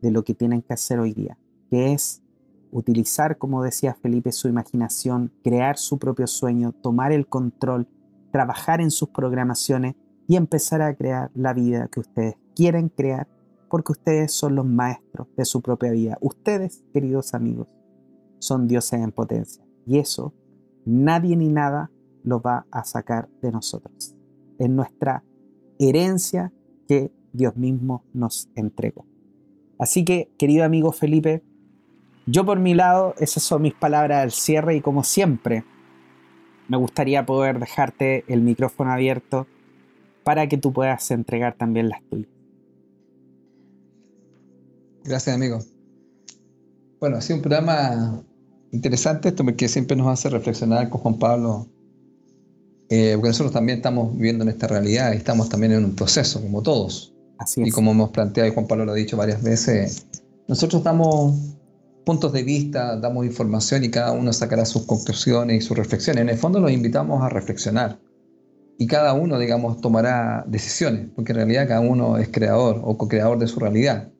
de lo que tienen que hacer hoy día, que es utilizar, como decía Felipe, su imaginación, crear su propio sueño, tomar el control, trabajar en sus programaciones y empezar a crear la vida que ustedes quieren crear, porque ustedes son los maestros de su propia vida. Ustedes, queridos amigos, son dioses en potencia. Y eso nadie ni nada lo va a sacar de nosotros. Es nuestra herencia que Dios mismo nos entregó. Así que, querido amigo Felipe, yo por mi lado, esas son mis palabras al cierre y como siempre, me gustaría poder dejarte el micrófono abierto para que tú puedas entregar también las tuyas. Gracias, amigo. Bueno, ha sido un programa interesante esto porque siempre nos hace reflexionar con Juan Pablo, eh, porque nosotros también estamos viviendo en esta realidad y estamos también en un proceso, como todos. Así es. Y como hemos planteado, y Juan Pablo lo ha dicho varias veces, nosotros damos puntos de vista, damos información y cada uno sacará sus conclusiones y sus reflexiones. En el fondo los invitamos a reflexionar y cada uno, digamos, tomará decisiones, porque en realidad cada uno es creador o co-creador de su realidad.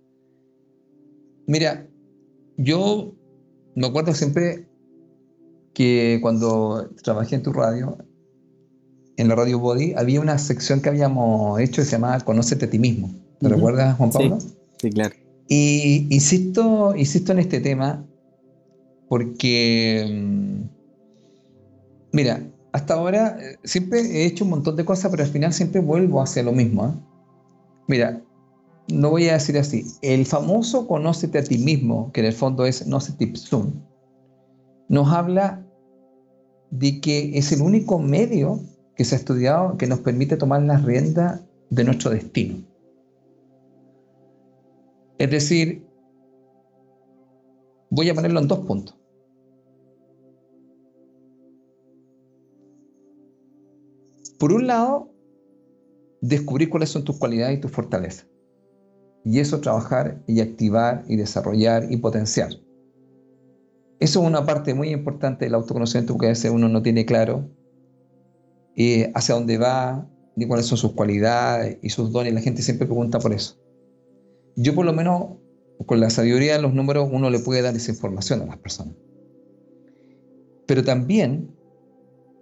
Mira, yo me acuerdo siempre que cuando trabajé en tu radio, en la radio Body, había una sección que habíamos hecho que se llamaba Conócete a ti mismo. ¿Te recuerdas, Juan Pablo? sí, claro. Y insisto, insisto en este tema porque, mm, mira, hasta ahora eh, siempre he hecho un montón de cosas, pero al final siempre vuelvo hacia lo mismo. ¿eh? Mira, no voy a decir así. El famoso conócete a ti mismo, que en el fondo es no se tipsum, nos habla de que es el único medio que se ha estudiado que nos permite tomar las riendas de nuestro destino. Es decir, voy a ponerlo en dos puntos. Por un lado, descubrir cuáles son tus cualidades y tus fortalezas. Y eso trabajar y activar y desarrollar y potenciar. Eso es una parte muy importante del autoconocimiento que a veces uno no tiene claro eh, hacia dónde va, ni cuáles son sus cualidades y sus dones. La gente siempre pregunta por eso yo por lo menos con la sabiduría de los números uno le puede dar esa información a las personas. Pero también,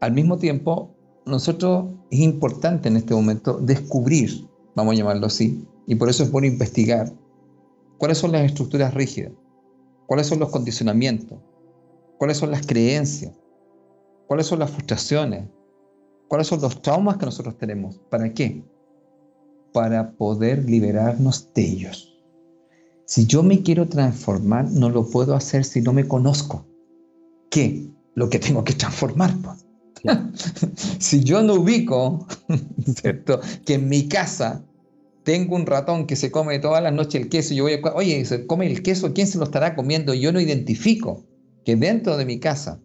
al mismo tiempo, nosotros es importante en este momento descubrir, vamos a llamarlo así, y por eso es bueno investigar cuáles son las estructuras rígidas, cuáles son los condicionamientos, cuáles son las creencias, cuáles son las frustraciones, cuáles son los traumas que nosotros tenemos. ¿Para qué? para poder liberarnos de ellos. Si yo me quiero transformar, no lo puedo hacer si no me conozco. ¿Qué? Lo que tengo que transformar. Pues. si yo no ubico, ¿cierto? Que en mi casa tengo un ratón que se come todas las noches el queso, yo voy a, oye, se come el queso, ¿quién se lo estará comiendo? Yo no identifico que dentro de mi casa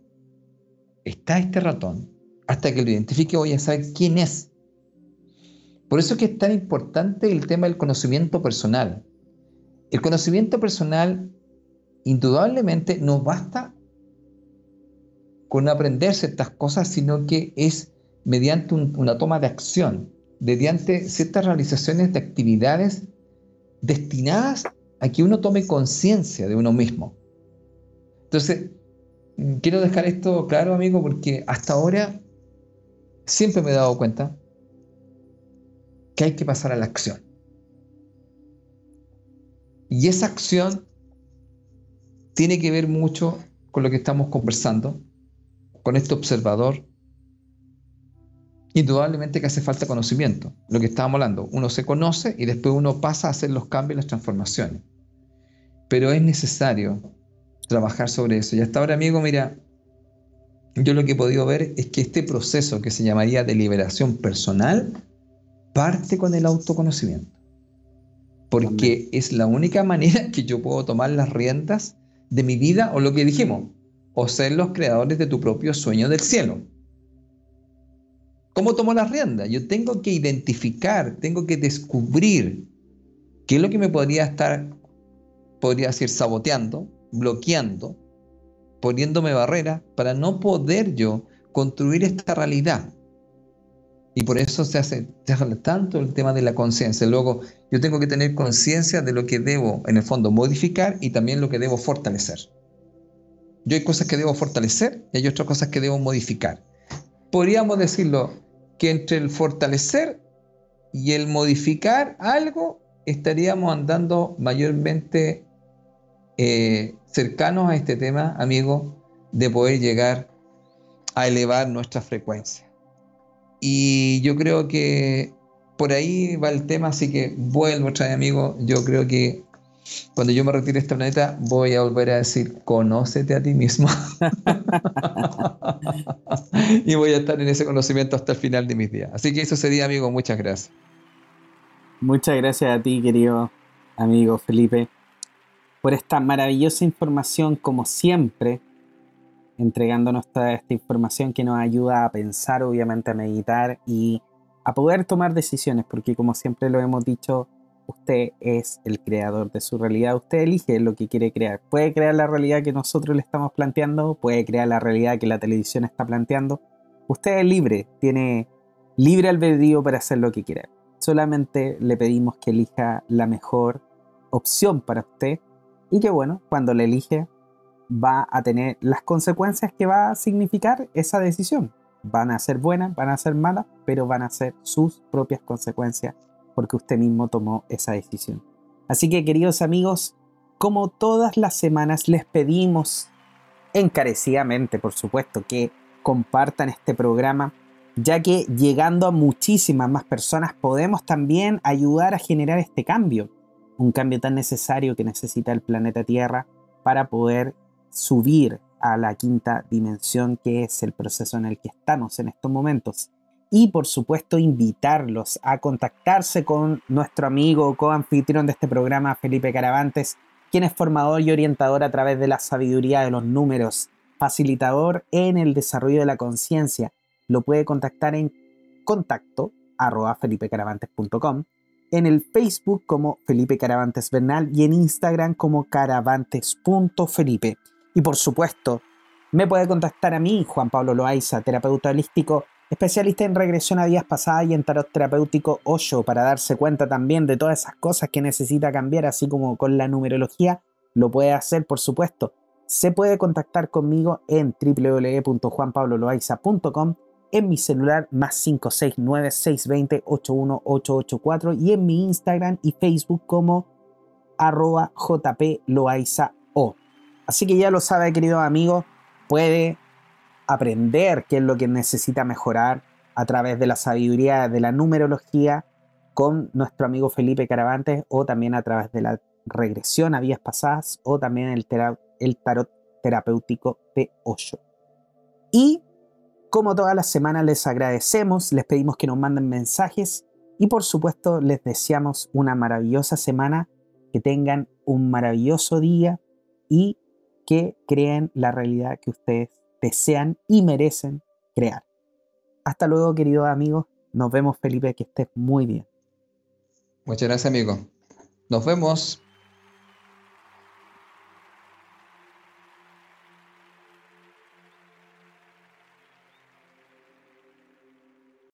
está este ratón. Hasta que lo identifique voy a saber quién es. Por eso es que es tan importante el tema del conocimiento personal. El conocimiento personal indudablemente no basta con aprender ciertas cosas, sino que es mediante una toma de acción, mediante ciertas realizaciones de actividades destinadas a que uno tome conciencia de uno mismo. Entonces, quiero dejar esto claro, amigo, porque hasta ahora siempre me he dado cuenta que hay que pasar a la acción. Y esa acción tiene que ver mucho con lo que estamos conversando, con este observador. Indudablemente que hace falta conocimiento, lo que estábamos hablando. Uno se conoce y después uno pasa a hacer los cambios y las transformaciones. Pero es necesario trabajar sobre eso. Y hasta ahora, amigo, mira, yo lo que he podido ver es que este proceso que se llamaría de liberación personal parte con el autoconocimiento. Porque es la única manera que yo puedo tomar las riendas de mi vida o lo que dijimos, o ser los creadores de tu propio sueño del cielo. ¿Cómo tomo las riendas? Yo tengo que identificar, tengo que descubrir qué es lo que me podría estar, podría decir, saboteando, bloqueando, poniéndome barreras para no poder yo construir esta realidad. Y por eso se hace, se hace tanto el tema de la conciencia. Luego, yo tengo que tener conciencia de lo que debo, en el fondo, modificar y también lo que debo fortalecer. Yo hay cosas que debo fortalecer y hay otras cosas que debo modificar. Podríamos decirlo que entre el fortalecer y el modificar algo estaríamos andando mayormente eh, cercanos a este tema, amigo, de poder llegar a elevar nuestra frecuencia. Y yo creo que por ahí va el tema, así que vuelvo otra vez, amigo. Yo creo que cuando yo me retire de este planeta, voy a volver a decir, conócete a ti mismo. y voy a estar en ese conocimiento hasta el final de mis días. Así que eso sería, amigo. Muchas gracias. Muchas gracias a ti, querido amigo Felipe, por esta maravillosa información, como siempre, entregándonos toda esta información que nos ayuda a pensar, obviamente a meditar y a poder tomar decisiones, porque como siempre lo hemos dicho, usted es el creador de su realidad, usted elige lo que quiere crear. Puede crear la realidad que nosotros le estamos planteando, puede crear la realidad que la televisión está planteando. Usted es libre, tiene libre albedrío para hacer lo que quiera. Solamente le pedimos que elija la mejor opción para usted y que bueno, cuando la elige va a tener las consecuencias que va a significar esa decisión. Van a ser buenas, van a ser malas, pero van a ser sus propias consecuencias porque usted mismo tomó esa decisión. Así que queridos amigos, como todas las semanas les pedimos encarecidamente, por supuesto, que compartan este programa, ya que llegando a muchísimas más personas podemos también ayudar a generar este cambio, un cambio tan necesario que necesita el planeta Tierra para poder subir a la quinta dimensión que es el proceso en el que estamos en estos momentos y por supuesto invitarlos a contactarse con nuestro amigo co-anfitrión de este programa, Felipe Caravantes, quien es formador y orientador a través de la sabiduría de los números, facilitador en el desarrollo de la conciencia. Lo puede contactar en contacto arroba felipecaravantes.com, en el Facebook como Felipe Caravantes Bernal y en Instagram como caravantes.felipe. Y por supuesto, me puede contactar a mí, Juan Pablo Loaiza, terapeuta holístico, especialista en regresión a días pasadas y en tarot terapéutico 8 para darse cuenta también de todas esas cosas que necesita cambiar, así como con la numerología, lo puede hacer por supuesto. Se puede contactar conmigo en www.juanpabloloaiza.com, en mi celular más 569-620-81884 y en mi Instagram y Facebook como arroba jploaiza.o. Así que ya lo sabe, querido amigo, puede aprender qué es lo que necesita mejorar a través de la sabiduría de la numerología con nuestro amigo Felipe Caravantes o también a través de la regresión a vías pasadas o también el, tarot terapéutico de Osho. Y como todas las semanas les agradecemos, les pedimos que nos manden mensajes y por supuesto les deseamos una maravillosa semana, que tengan un maravilloso día y que creen la realidad que ustedes desean y merecen crear. Hasta luego, queridos amigos. Nos vemos, Felipe, que estés muy bien. Muchas gracias, amigo. Nos vemos.